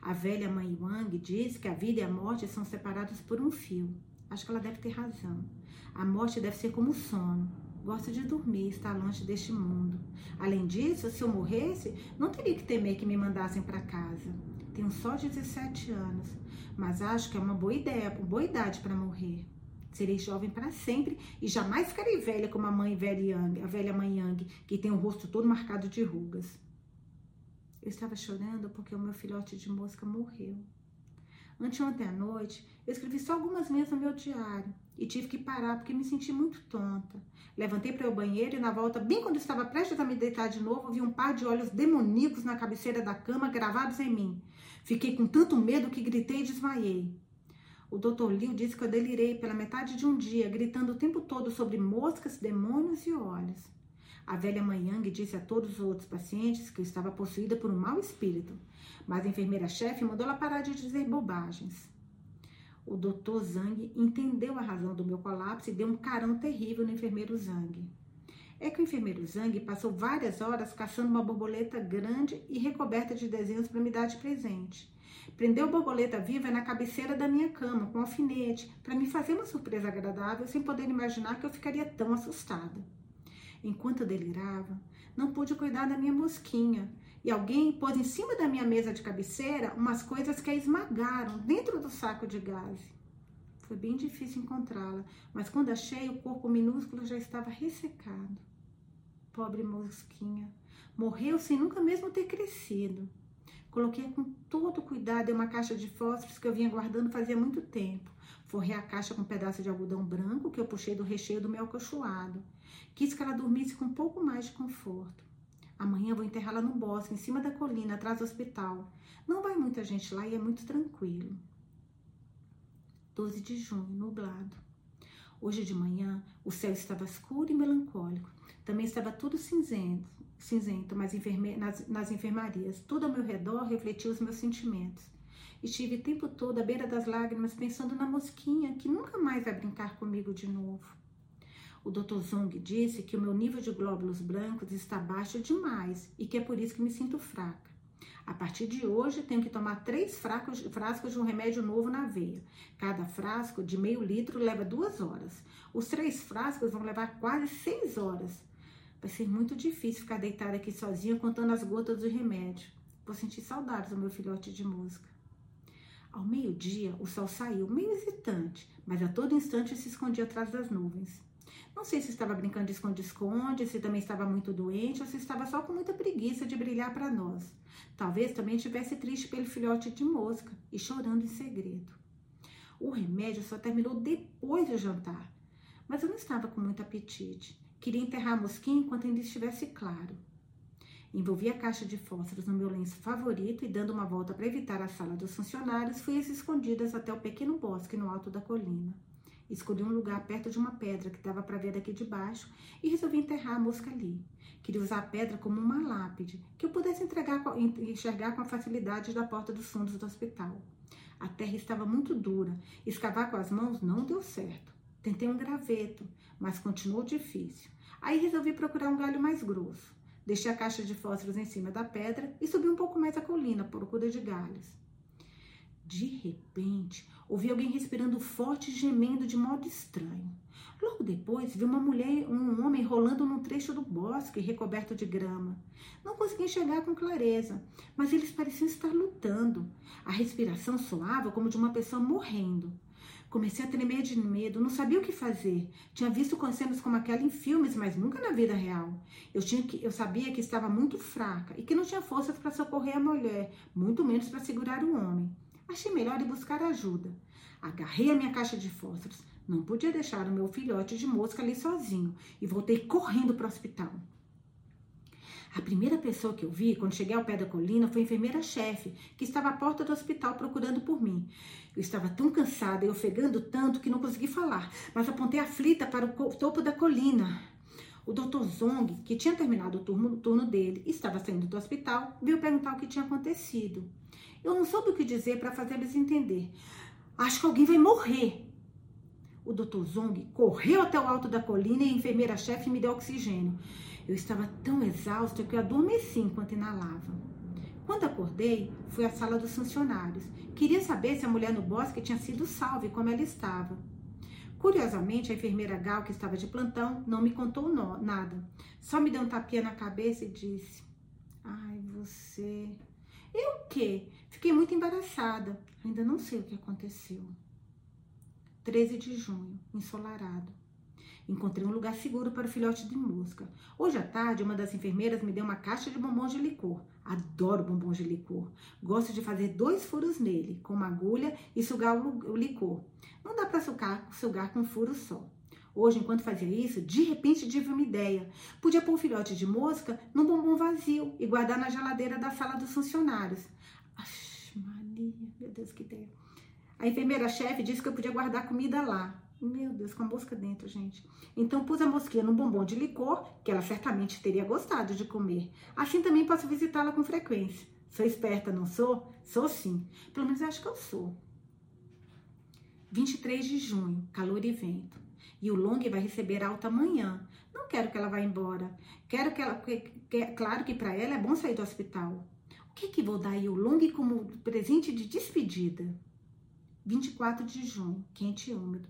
A velha mãe Wang diz que a vida e a morte são separadas por um fio. Acho que ela deve ter razão. A morte deve ser como o sono. Gosto de dormir, estar longe deste mundo. Além disso, se eu morresse, não teria que temer que me mandassem para casa. Tenho só 17 anos, mas acho que é uma boa ideia, uma boa idade para morrer. Serei jovem para sempre e jamais ficarei velha como a mãe velha Yang, a velha mãe Yang, que tem o rosto todo marcado de rugas. Eu estava chorando porque o meu filhote de mosca morreu. Anteontem à noite, eu escrevi só algumas linhas no meu diário e tive que parar porque me senti muito tonta. Levantei para o banheiro e na volta, bem quando estava prestes a me deitar de novo, vi um par de olhos demoníacos na cabeceira da cama gravados em mim. Fiquei com tanto medo que gritei e desmaiei. O Dr. Liu disse que eu delirei pela metade de um dia, gritando o tempo todo sobre moscas, demônios e olhos. A velha mãe Yang disse a todos os outros pacientes que eu estava possuída por um mau espírito, mas a enfermeira-chefe mandou ela parar de dizer bobagens. O doutor Zhang entendeu a razão do meu colapso e deu um carão terrível no enfermeiro Zhang. É que o enfermeiro Zhang passou várias horas caçando uma borboleta grande e recoberta de desenhos para me dar de presente. Prendeu a borboleta viva na cabeceira da minha cama, com um alfinete, para me fazer uma surpresa agradável, sem poder imaginar que eu ficaria tão assustada. Enquanto eu delirava, não pude cuidar da minha mosquinha e alguém pôs em cima da minha mesa de cabeceira umas coisas que a esmagaram dentro do saco de gás. Foi bem difícil encontrá-la, mas quando achei, o corpo minúsculo já estava ressecado. Pobre mosquinha, morreu sem nunca mesmo ter crescido. Coloquei com todo cuidado em uma caixa de fósforos que eu vinha guardando fazia muito tempo. Forrei a caixa com um pedaço de algodão branco que eu puxei do recheio do meu acolchoado. Quis que ela dormisse com um pouco mais de conforto. Amanhã vou enterrá-la no bosque, em cima da colina, atrás do hospital. Não vai muita gente lá e é muito tranquilo. 12 de junho, nublado. Hoje de manhã, o céu estava escuro e melancólico. Também estava tudo cinzento, cinzento mas enferme, nas, nas enfermarias. Tudo ao meu redor refletia os meus sentimentos. Estive o tempo todo à beira das lágrimas, pensando na mosquinha que nunca mais vai brincar comigo de novo. O Dr. Zong disse que o meu nível de glóbulos brancos está baixo demais e que é por isso que me sinto fraca. A partir de hoje, tenho que tomar três frascos, de um remédio novo na veia. Cada frasco de meio litro leva duas horas. Os três frascos vão levar quase seis horas. Vai ser muito difícil ficar deitada aqui sozinha contando as gotas do remédio. Vou sentir saudades do meu filhote de música. Ao meio-dia, o sol saiu, meio hesitante, mas a todo instante se escondia atrás das nuvens. Não sei se estava brincando de esconde-esconde, se também estava muito doente ou se estava só com muita preguiça de brilhar para nós. Talvez também estivesse triste pelo filhote de mosca e chorando em segredo. O remédio só terminou depois do jantar, mas eu não estava com muito apetite. Queria enterrar a mosquinha enquanto ainda estivesse claro. Envolvi a caixa de fósforos no meu lenço favorito e, dando uma volta para evitar a sala dos funcionários, fui às escondidas até o pequeno bosque no alto da colina. Escolhi um lugar perto de uma pedra que dava para ver daqui de baixo e resolvi enterrar a mosca ali. Queria usar a pedra como uma lápide, que eu pudesse entregar, enxergar com a facilidade da porta dos fundos do hospital. A terra estava muito dura, escavar com as mãos não deu certo. Tentei um graveto, mas continuou difícil. Aí resolvi procurar um galho mais grosso. Deixei a caixa de fósforos em cima da pedra e subi um pouco mais a colina, procura de galhos. De repente, ouvi alguém respirando forte e gemendo de modo estranho. Logo depois, vi uma mulher um homem rolando num trecho do bosque recoberto de grama. Não consegui enxergar com clareza, mas eles pareciam estar lutando. A respiração soava como de uma pessoa morrendo. Comecei a tremer de medo, não sabia o que fazer. Tinha visto cenas como aquela em filmes, mas nunca na vida real. Eu, tinha que, eu sabia que estava muito fraca e que não tinha forças para socorrer a mulher, muito menos para segurar o homem. Achei melhor ir buscar ajuda. Agarrei a minha caixa de fósforos. Não podia deixar o meu filhote de mosca ali sozinho e voltei correndo para o hospital. A primeira pessoa que eu vi quando cheguei ao pé da colina foi a enfermeira-chefe, que estava à porta do hospital procurando por mim. Eu estava tão cansada e ofegando tanto que não consegui falar, mas apontei aflita para o topo da colina. O Dr. Zong, que tinha terminado o turno, turno dele e estava saindo do hospital, veio perguntar o que tinha acontecido. Eu não soube o que dizer para fazer eles entender. Acho que alguém vai morrer. O Dr. Zong correu até o alto da colina e a enfermeira-chefe me deu oxigênio. Eu estava tão exausta que eu adormeci enquanto inalava. Quando acordei, fui à sala dos funcionários. Queria saber se a mulher no bosque tinha sido salva e como ela estava. Curiosamente, a enfermeira Gal, que estava de plantão, não me contou nada. Só me deu um tapinha na cabeça e disse: Ai, você. Eu quê? Fiquei muito embaraçada. Ainda não sei o que aconteceu. 13 de junho, ensolarado. Encontrei um lugar seguro para o filhote de mosca. Hoje à tarde, uma das enfermeiras me deu uma caixa de bombons de licor. Adoro bombons de licor. Gosto de fazer dois furos nele, com uma agulha e sugar o licor. Não dá para sugar, sugar com um furo só. Hoje, enquanto fazia isso, de repente tive uma ideia. Podia pôr um filhote de mosca num bombom vazio e guardar na geladeira da sala dos funcionários. Ai, Meu Deus, que ideia. A enfermeira-chefe disse que eu podia guardar comida lá. Meu Deus, com a mosca dentro, gente. Então pus a mosquinha no bombom de licor, que ela certamente teria gostado de comer. Assim também posso visitá-la com frequência. Sou esperta, não sou? Sou sim. Pelo menos acho que eu sou. 23 de junho, calor e vento. E o Long vai receber alta amanhã. Não quero que ela vá embora. Quero que ela. Que, que, claro que para ela é bom sair do hospital. Que, que vou dar a Long como presente de despedida? 24 de junho, quente e úmido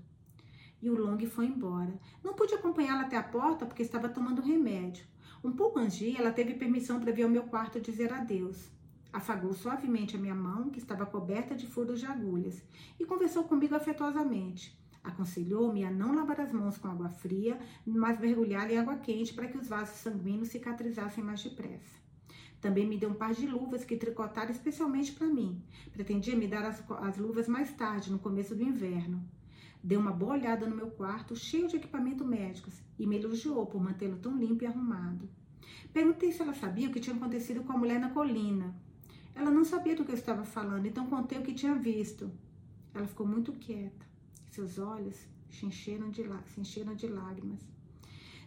e o Long foi embora. Não pude acompanhá-la até a porta porque estava tomando remédio. Um pouco antes de ir, ela teve permissão para vir ao meu quarto dizer adeus. Afagou suavemente a minha mão, que estava coberta de furos de agulhas, e conversou comigo afetuosamente. Aconselhou-me a não lavar as mãos com água fria, mas mergulhar em água quente para que os vasos sanguíneos cicatrizassem mais depressa. Também me deu um par de luvas que tricotara especialmente para mim. Pretendia me dar as, as luvas mais tarde, no começo do inverno. Deu uma boa olhada no meu quarto, cheio de equipamentos médicos, e me elogiou por mantê-lo tão limpo e arrumado. Perguntei se ela sabia o que tinha acontecido com a mulher na colina. Ela não sabia do que eu estava falando, então contei o que tinha visto. Ela ficou muito quieta. Seus olhos se encheram de, se encheram de lágrimas.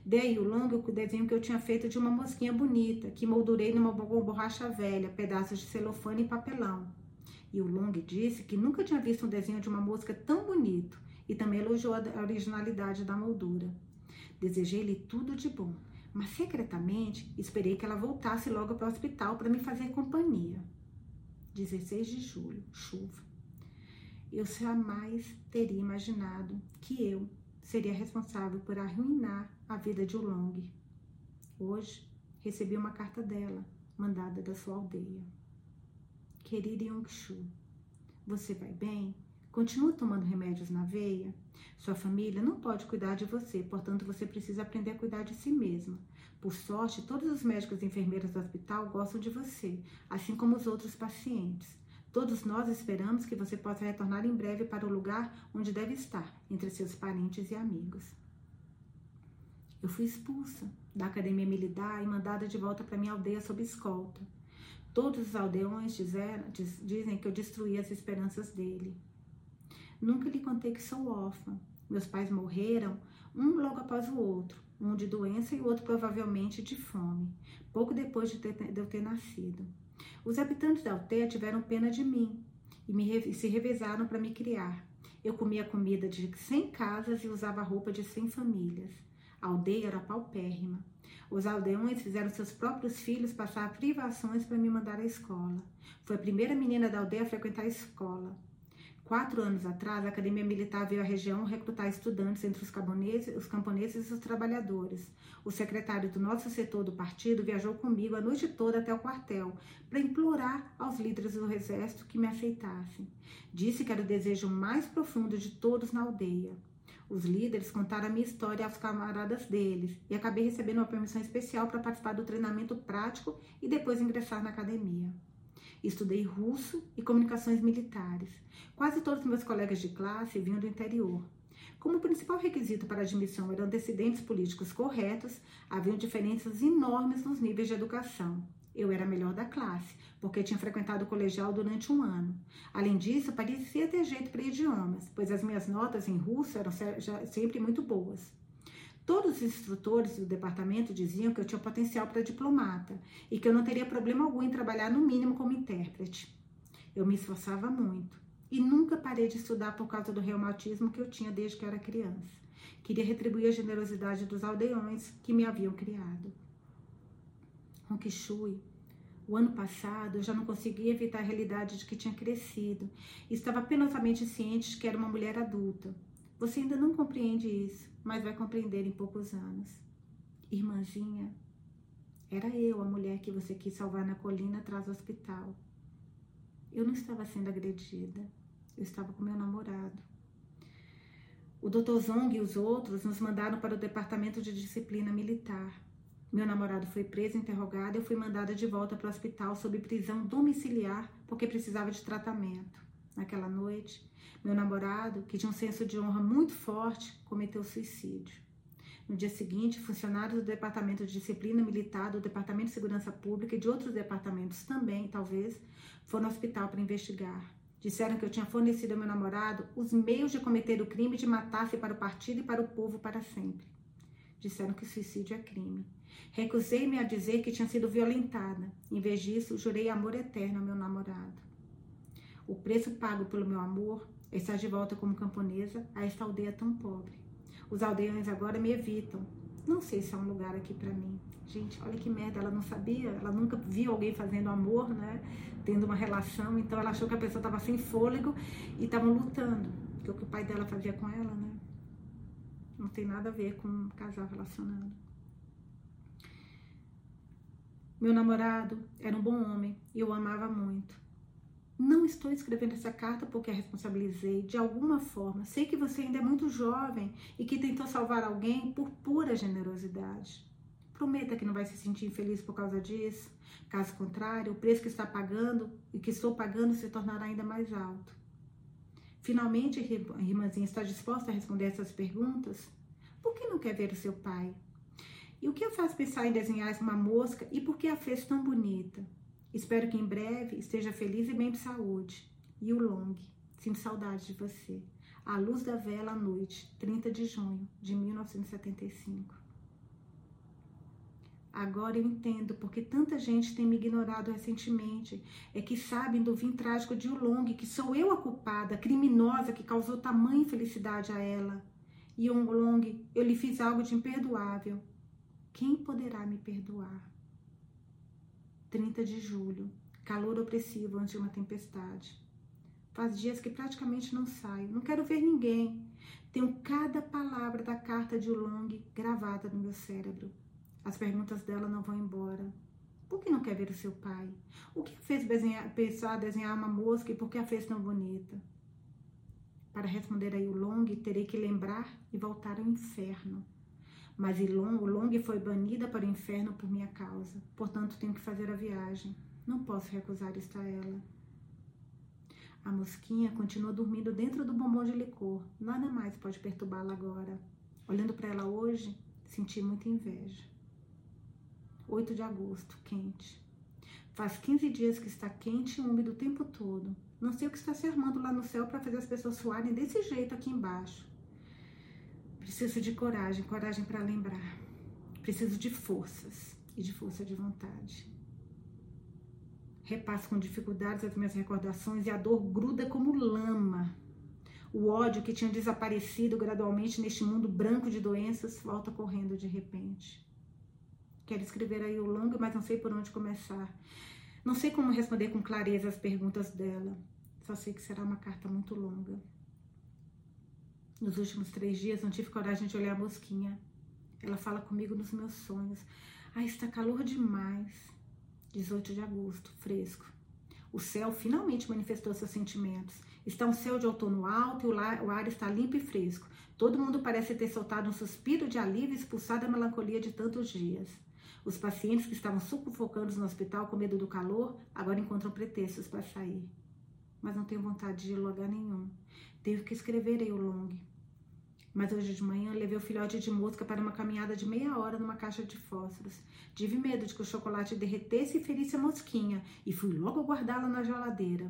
Dei o longo desenho que eu tinha feito de uma mosquinha bonita, que moldurei numa borracha velha, pedaços de celofane e papelão. E o Long disse que nunca tinha visto um desenho de uma mosca tão bonito e também elogiou a originalidade da moldura. Desejei-lhe tudo de bom, mas secretamente esperei que ela voltasse logo para o hospital para me fazer companhia. 16 de julho, chuva. Eu jamais teria imaginado que eu seria responsável por arruinar a vida de Ulong. Hoje recebi uma carta dela, mandada da sua aldeia. Querida Yongshu, você vai bem? Continua tomando remédios na veia? Sua família não pode cuidar de você, portanto você precisa aprender a cuidar de si mesma. Por sorte, todos os médicos e enfermeiras do hospital gostam de você, assim como os outros pacientes. Todos nós esperamos que você possa retornar em breve para o lugar onde deve estar, entre seus parentes e amigos. Eu fui expulsa da academia militar e mandada de volta para minha aldeia sob escolta. Todos os aldeões diz, dizem que eu destruí as esperanças dele. Nunca lhe contei que sou órfã. Meus pais morreram, um logo após o outro, um de doença e o outro provavelmente de fome, pouco depois de, ter, de eu ter nascido. Os habitantes da aldeia tiveram pena de mim e, me, se revezaram para me criar. Eu comia comida de 100 casas e usava roupa de 100 famílias. A aldeia era paupérrima. Os aldeões fizeram seus próprios filhos passar privações para me mandar à escola. Foi a primeira menina da aldeia a frequentar a escola. Quatro anos atrás, a Academia Militar veio à região recrutar estudantes entre os camponeses, os camponeses e os trabalhadores. O secretário do nosso setor do partido viajou comigo a noite toda até o quartel para implorar aos líderes do exército que me aceitassem. Disse que era o desejo mais profundo de todos na aldeia. Os líderes contaram a minha história aos camaradas deles e acabei recebendo uma permissão especial para participar do treinamento prático e depois ingressar na academia. Estudei russo e comunicações militares. Quase todos meus colegas de classe vinham do interior. Como o principal requisito para admissão eram antecedentes políticos corretos, haviam diferenças enormes nos níveis de educação. Eu era a melhor da classe, porque tinha frequentado o colegial durante um ano. Além disso, parecia ter jeito para idiomas, pois as minhas notas em russo eram sempre muito boas. Todos os instrutores do departamento diziam que eu tinha potencial para diplomata e que eu não teria problema algum em trabalhar no mínimo como intérprete. Eu me esforçava muito e nunca parei de estudar por causa do reumatismo que eu tinha desde que eu era criança. Queria retribuir a generosidade dos aldeões que me haviam criado. Ronkishui, o ano passado eu já não conseguia evitar a realidade de que tinha crescido. Estava penosamente ciente de que era uma mulher adulta. Você ainda não compreende isso mas vai compreender em poucos anos. Irmãzinha, era eu a mulher que você quis salvar na colina atrás do hospital. Eu não estava sendo agredida, eu estava com meu namorado. O Dr. Zong e os outros nos mandaram para o departamento de disciplina militar. Meu namorado foi preso, interrogado e eu fui mandada de volta para o hospital sob prisão domiciliar porque precisava de tratamento. Naquela noite, meu namorado, que tinha um senso de honra muito forte, cometeu suicídio. No dia seguinte, funcionários do Departamento de Disciplina Militar, do Departamento de Segurança Pública e de outros departamentos também, talvez, foram ao hospital para investigar. Disseram que eu tinha fornecido ao meu namorado os meios de cometer o crime de matar-se para o partido e para o povo para sempre. Disseram que suicídio é crime. Recusei-me a dizer que tinha sido violentada. Em vez disso, jurei amor eterno ao meu namorado. O preço pago pelo meu amor estar de volta como camponesa a esta aldeia tão pobre. Os aldeões agora me evitam. Não sei se é um lugar aqui para mim. Gente, olha que merda, ela não sabia, ela nunca viu alguém fazendo amor, né? Tendo uma relação, então ela achou que a pessoa estava sem fôlego e estavam lutando. Que o que o pai dela fazia com ela, né? Não tem nada a ver com um casal relacionado. Meu namorado era um bom homem e eu o amava muito. Não estou escrevendo essa carta porque a responsabilizei de alguma forma. Sei que você ainda é muito jovem e que tentou salvar alguém por pura generosidade. Prometa que não vai se sentir infeliz por causa disso. Caso contrário, o preço que está pagando e que estou pagando se tornará ainda mais alto. Finalmente, irmãzinha está disposta a responder essas perguntas? Por que não quer ver o seu pai? E o que a faz pensar em desenhar uma mosca e por que a fez tão bonita? Espero que em breve esteja feliz e bem de saúde. E o Long, sinto saudade de você. A luz da vela à noite, 30 de junho de 1975. Agora eu entendo porque tanta gente tem me ignorado recentemente. É que sabem do fim trágico de Ulong, que sou eu a culpada, a criminosa que causou tamanha infelicidade a ela. Yonglong, eu lhe fiz algo de imperdoável. Quem poderá me perdoar? 30 de julho. Calor opressivo antes de uma tempestade. Faz dias que praticamente não saio. Não quero ver ninguém. Tenho cada palavra da carta de Ulong gravada no meu cérebro. As perguntas dela não vão embora. Por que não quer ver o seu pai? O que fez desenhar, pensar desenhar uma mosca e por que a fez tão bonita? Para responder a Yulong, terei que lembrar e voltar ao inferno. Mas Ilong, Long foi banida para o inferno por minha causa. Portanto, tenho que fazer a viagem. Não posso recusar isto a ela. A mosquinha continua dormindo dentro do bombom de licor. Nada mais pode perturbá-la agora. Olhando para ela hoje, senti muita inveja. 8 de agosto, quente. Faz 15 dias que está quente e úmido o tempo todo. Não sei o que está se armando lá no céu para fazer as pessoas suarem desse jeito aqui embaixo. Preciso de coragem, coragem para lembrar. Preciso de forças e de força de vontade. Repasso com dificuldades as minhas recordações e a dor gruda como lama. O ódio que tinha desaparecido gradualmente neste mundo branco de doenças volta correndo de repente. Quero escrever aí o longo, mas não sei por onde começar. Não sei como responder com clareza as perguntas dela. Só sei que será uma carta muito longa. Nos últimos três dias não tive coragem de olhar a mosquinha. Ela fala comigo nos meus sonhos. Ah, está calor demais. 18 de agosto, fresco. O céu finalmente manifestou seus sentimentos. Está um céu de outono alto e o ar, está limpo e fresco. Todo mundo parece ter soltado um suspiro de alívio expulsado a melancolia de tantos dias. Os pacientes que estavam sufocando no hospital com medo do calor agora encontram pretextos para sair. Mas não tenho vontade de ir lugar nenhum. Tenho que escrever aí o long. Mas hoje de manhã levei o filhote de mosca para uma caminhada de meia hora numa caixa de fósforos. Tive medo de que o chocolate derretesse e ferisse a mosquinha e fui logo guardá-la na geladeira.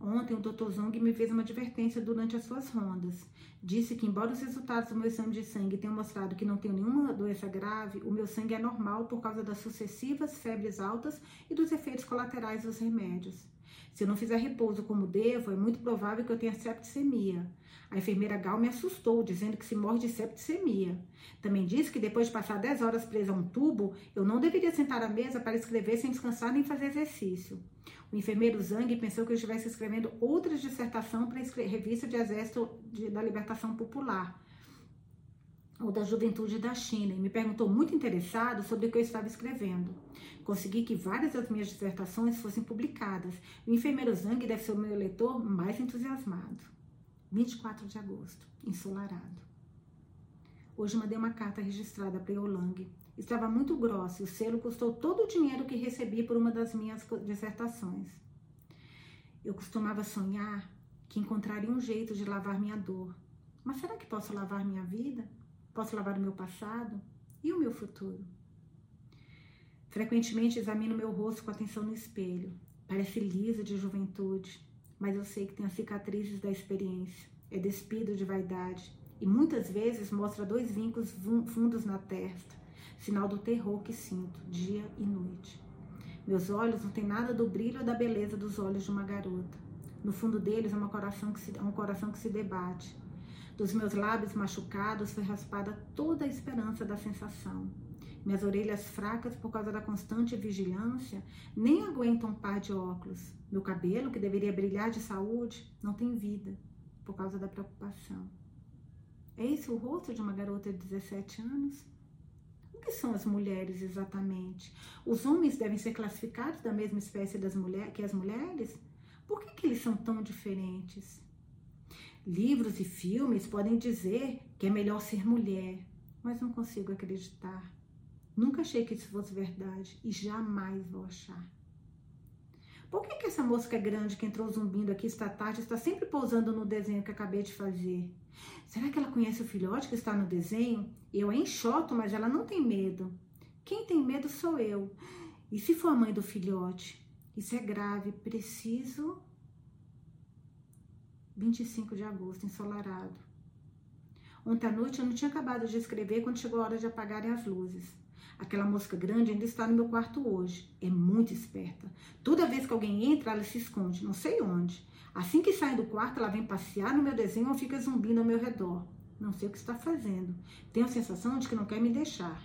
Ontem o Dr. Zong me fez uma advertência durante as suas rondas. Disse que, embora os resultados do meu exame de sangue tenham mostrado que não tenho nenhuma doença grave, o meu sangue é normal por causa das sucessivas febres altas e dos efeitos colaterais dos remédios. Se eu não fizer repouso como devo, é muito provável que eu tenha septicemia. A enfermeira Gal me assustou, dizendo que se morre de septicemia. Também disse que depois de passar 10 horas presa a um tubo, eu não deveria sentar à mesa para escrever sem descansar nem fazer exercício. O enfermeiro Zhang pensou que eu estivesse escrevendo outra dissertação para a revista de Exército da Libertação Popular, ou da Juventude da China, e me perguntou muito interessado sobre o que eu estava escrevendo. Consegui que várias das minhas dissertações fossem publicadas. O enfermeiro Zhang deve ser o meu leitor mais entusiasmado. 24 de agosto, ensolarado. Hoje mandei uma carta registrada para Yolang. Estava muito grossa e o selo custou todo o dinheiro que recebi por uma das minhas dissertações. Eu costumava sonhar que encontraria um jeito de lavar minha dor. Mas será que posso lavar minha vida? Posso lavar o meu passado e o meu futuro? Frequentemente examino meu rosto com atenção no espelho. Parece liso de juventude, mas eu sei que tem as cicatrizes da experiência. É despido de vaidade e muitas vezes mostra dois vincos fundos na testa, sinal do terror que sinto dia e noite. Meus olhos não têm nada do brilho ou da beleza dos olhos de uma garota. No fundo deles é, coração se, é um coração que se debate. Dos meus lábios machucados foi raspada toda a esperança da sensação. Minhas orelhas fracas por causa da constante vigilância nem aguentam um par de óculos. Meu cabelo, que deveria brilhar de saúde, não tem vida por causa da preocupação. É esse o rosto de uma garota de 17 anos? O que são as mulheres exatamente? Os homens devem ser classificados da mesma espécie das mulher, que as mulheres? Por que, que eles são tão diferentes? Livros e filmes podem dizer que é melhor ser mulher, mas não consigo acreditar. Nunca achei que isso fosse verdade e jamais vou achar. Por que, que essa mosca grande que entrou zumbindo aqui esta tarde está sempre pousando no desenho que acabei de fazer? Será que ela conhece o filhote que está no desenho? Eu a enxoto, mas ela não tem medo. Quem tem medo sou eu. E se for a mãe do filhote? Isso é grave. Preciso. 25 de agosto, ensolarado. Ontem à noite eu não tinha acabado de escrever quando chegou a hora de apagarem as luzes. Aquela mosca grande ainda está no meu quarto hoje. É muito esperta. Toda vez que alguém entra, ela se esconde, não sei onde. Assim que sai do quarto, ela vem passear no meu desenho ou fica zumbindo ao meu redor. Não sei o que está fazendo. Tenho a sensação de que não quer me deixar.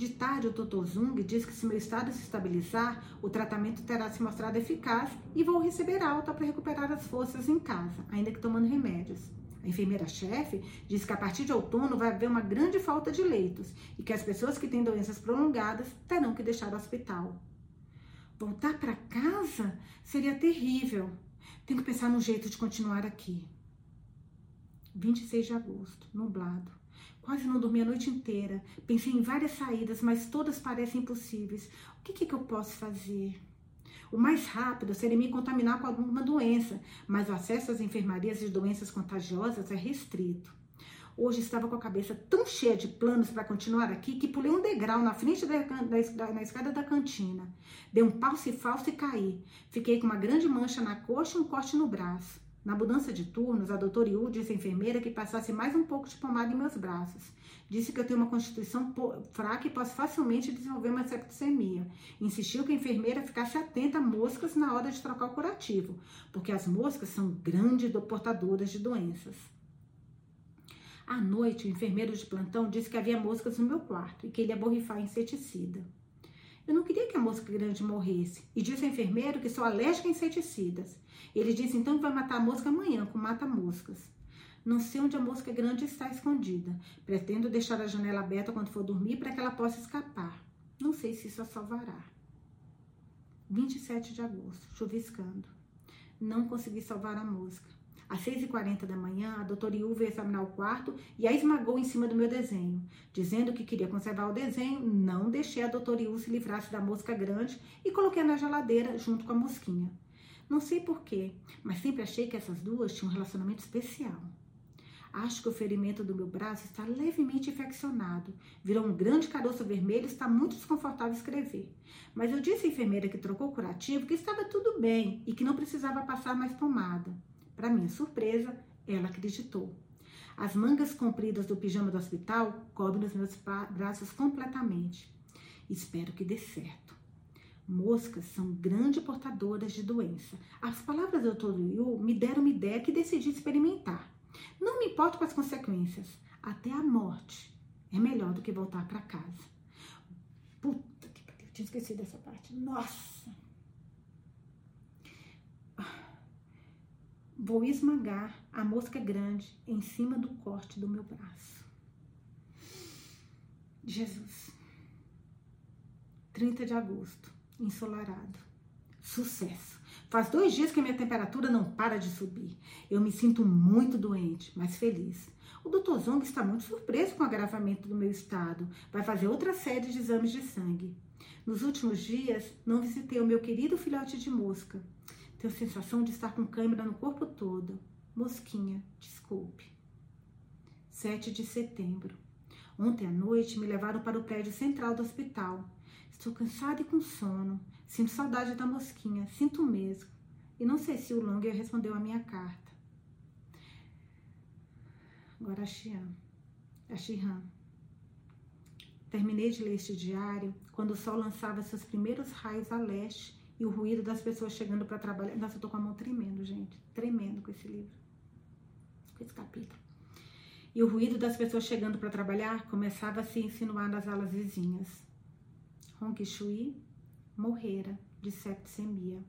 De tarde, o Dr. Zung diz que se meu estado se estabilizar, o tratamento terá se mostrado eficaz e vou receber alta para recuperar as forças em casa, ainda que tomando remédios. A enfermeira-chefe diz que a partir de outono vai haver uma grande falta de leitos e que as pessoas que têm doenças prolongadas terão que deixar o hospital. Voltar para casa seria terrível. Tenho que pensar no jeito de continuar aqui. 26 de agosto, nublado. Quase não dormi a noite inteira. Pensei em várias saídas, mas todas parecem impossíveis. O que, que eu posso fazer? O mais rápido seria me contaminar com alguma doença, mas o acesso às enfermarias de doenças contagiosas é restrito. Hoje estava com a cabeça tão cheia de planos para continuar aqui que pulei um degrau na frente da, da, na escada da cantina. Dei um passo falso e caí. Fiquei com uma grande mancha na coxa e um corte no braço. Na mudança de turnos, a doutora Yu disse à enfermeira que passasse mais um pouco de pomada em meus braços. Disse que eu tenho uma constituição fraca e posso facilmente desenvolver uma septicemia. Insistiu que a enfermeira ficasse atenta a moscas na hora de trocar o curativo, porque as moscas são grandes portadoras de doenças. À noite, o enfermeiro de plantão disse que havia moscas no meu quarto e que ele ia borrifar inseticida. Eu não queria que a mosca grande morresse e disse ao enfermeiro que sou alérgica a inseticidas. Ele disse então que vai matar a mosca amanhã com mata-moscas. Não sei onde a mosca grande está escondida. Pretendo deixar a janela aberta quando for dormir para que ela possa escapar. Não sei se isso a salvará. 27 de agosto, chuviscando. Não consegui salvar a mosca. Às 6h40 da manhã, a doutora Yu veio examinar o quarto e a esmagou em cima do meu desenho. Dizendo que queria conservar o desenho, não deixei a doutora Yu se livrasse da mosca grande e coloquei na geladeira junto com a mosquinha. Não sei porquê, mas sempre achei que essas duas tinham um relacionamento especial. Acho que o ferimento do meu braço está levemente infeccionado. Virou um grande caroço vermelho e está muito desconfortável escrever. Mas eu disse à enfermeira que trocou o curativo que estava tudo bem e que não precisava passar mais pomada. Para minha surpresa, ela acreditou. As mangas compridas do pijama do hospital cobrem os meus braços completamente. Espero que dê certo. Moscas são grandes portadoras de doença. As palavras do Dr. Yu me deram uma ideia que decidi experimentar. Não me importo com as consequências. Até a morte é melhor do que voltar para casa. Puta que pariu, tinha esquecido dessa parte. Nossa! Vou esmagar a mosca grande em cima do corte do meu braço. Jesus. 30 de agosto, ensolarado. Sucesso. Faz dois dias que minha temperatura não para de subir. Eu me sinto muito doente, mas feliz. O Dr. Zong está muito surpreso com o agravamento do meu estado. Vai fazer outra série de exames de sangue. Nos últimos dias, não visitei o meu querido filhote de mosca. Tenho sensação de estar com câimbra no corpo todo. Mosquinha, desculpe. 7 de setembro. Ontem à noite me levaram para o prédio central do hospital. Estou cansada e com sono. Sinto saudade da mosquinha, sinto mesmo. E não sei se o Longer respondeu a minha carta. Agora a Xian. A. Terminei de ler este diário quando o sol lançava seus primeiros raios a leste e o ruído das pessoas chegando para trabalhar. Nossa, eu tô com a mão tremendo, gente. Tremendo com esse livro. Com esse capítulo. E o ruído das pessoas chegando para trabalhar começava a se insinuar nas alas vizinhas. Hong Shui morrera de septicemia.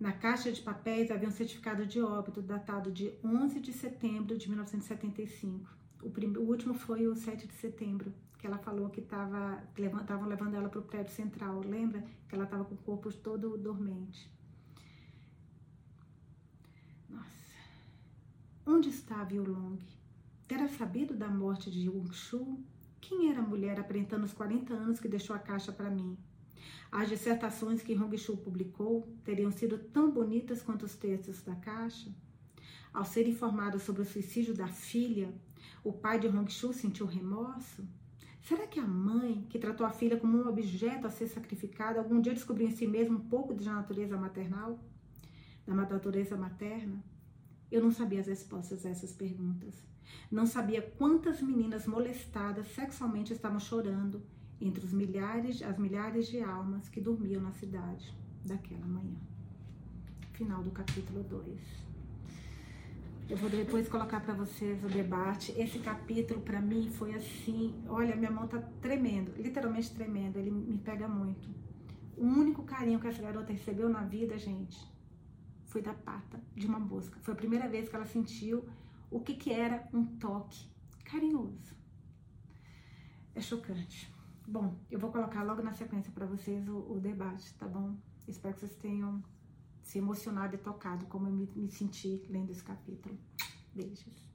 Na caixa de papéis havia um certificado de óbito datado de 11 de setembro de 1975. O, o último foi o 7 de setembro que ela falou que estavam levando ela para o prédio central. Lembra que ela estava com o corpo todo dormente? Nossa, onde estava Yulong? Terá sabido da morte de Yung Quem era a mulher aparentando os 40 anos que deixou a caixa para mim? As dissertações que Hong Shu publicou teriam sido tão bonitas quanto os textos da caixa? Ao ser informado sobre o suicídio da filha, o pai de Hong Shu sentiu remorso? Será que a mãe, que tratou a filha como um objeto a ser sacrificado, algum dia descobriu em si mesmo um pouco de natureza maternal? Da natureza materna? Eu não sabia as respostas a essas perguntas. Não sabia quantas meninas molestadas sexualmente estavam chorando entre os milhares, as milhares de almas que dormiam na cidade daquela manhã. Final do capítulo 2. Eu vou depois colocar para vocês o debate. Esse capítulo para mim foi assim, olha, minha mão tá tremendo, literalmente tremendo, ele me pega muito. O único carinho que essa garota recebeu na vida, gente, foi da pata de uma mosca. Foi a primeira vez que ela sentiu o que que era um toque carinhoso. É chocante. Bom, eu vou colocar logo na sequência para vocês o, o debate, tá bom? Espero que vocês tenham se emocionado e tocado como eu me, me senti lendo esse capítulo. Beijos.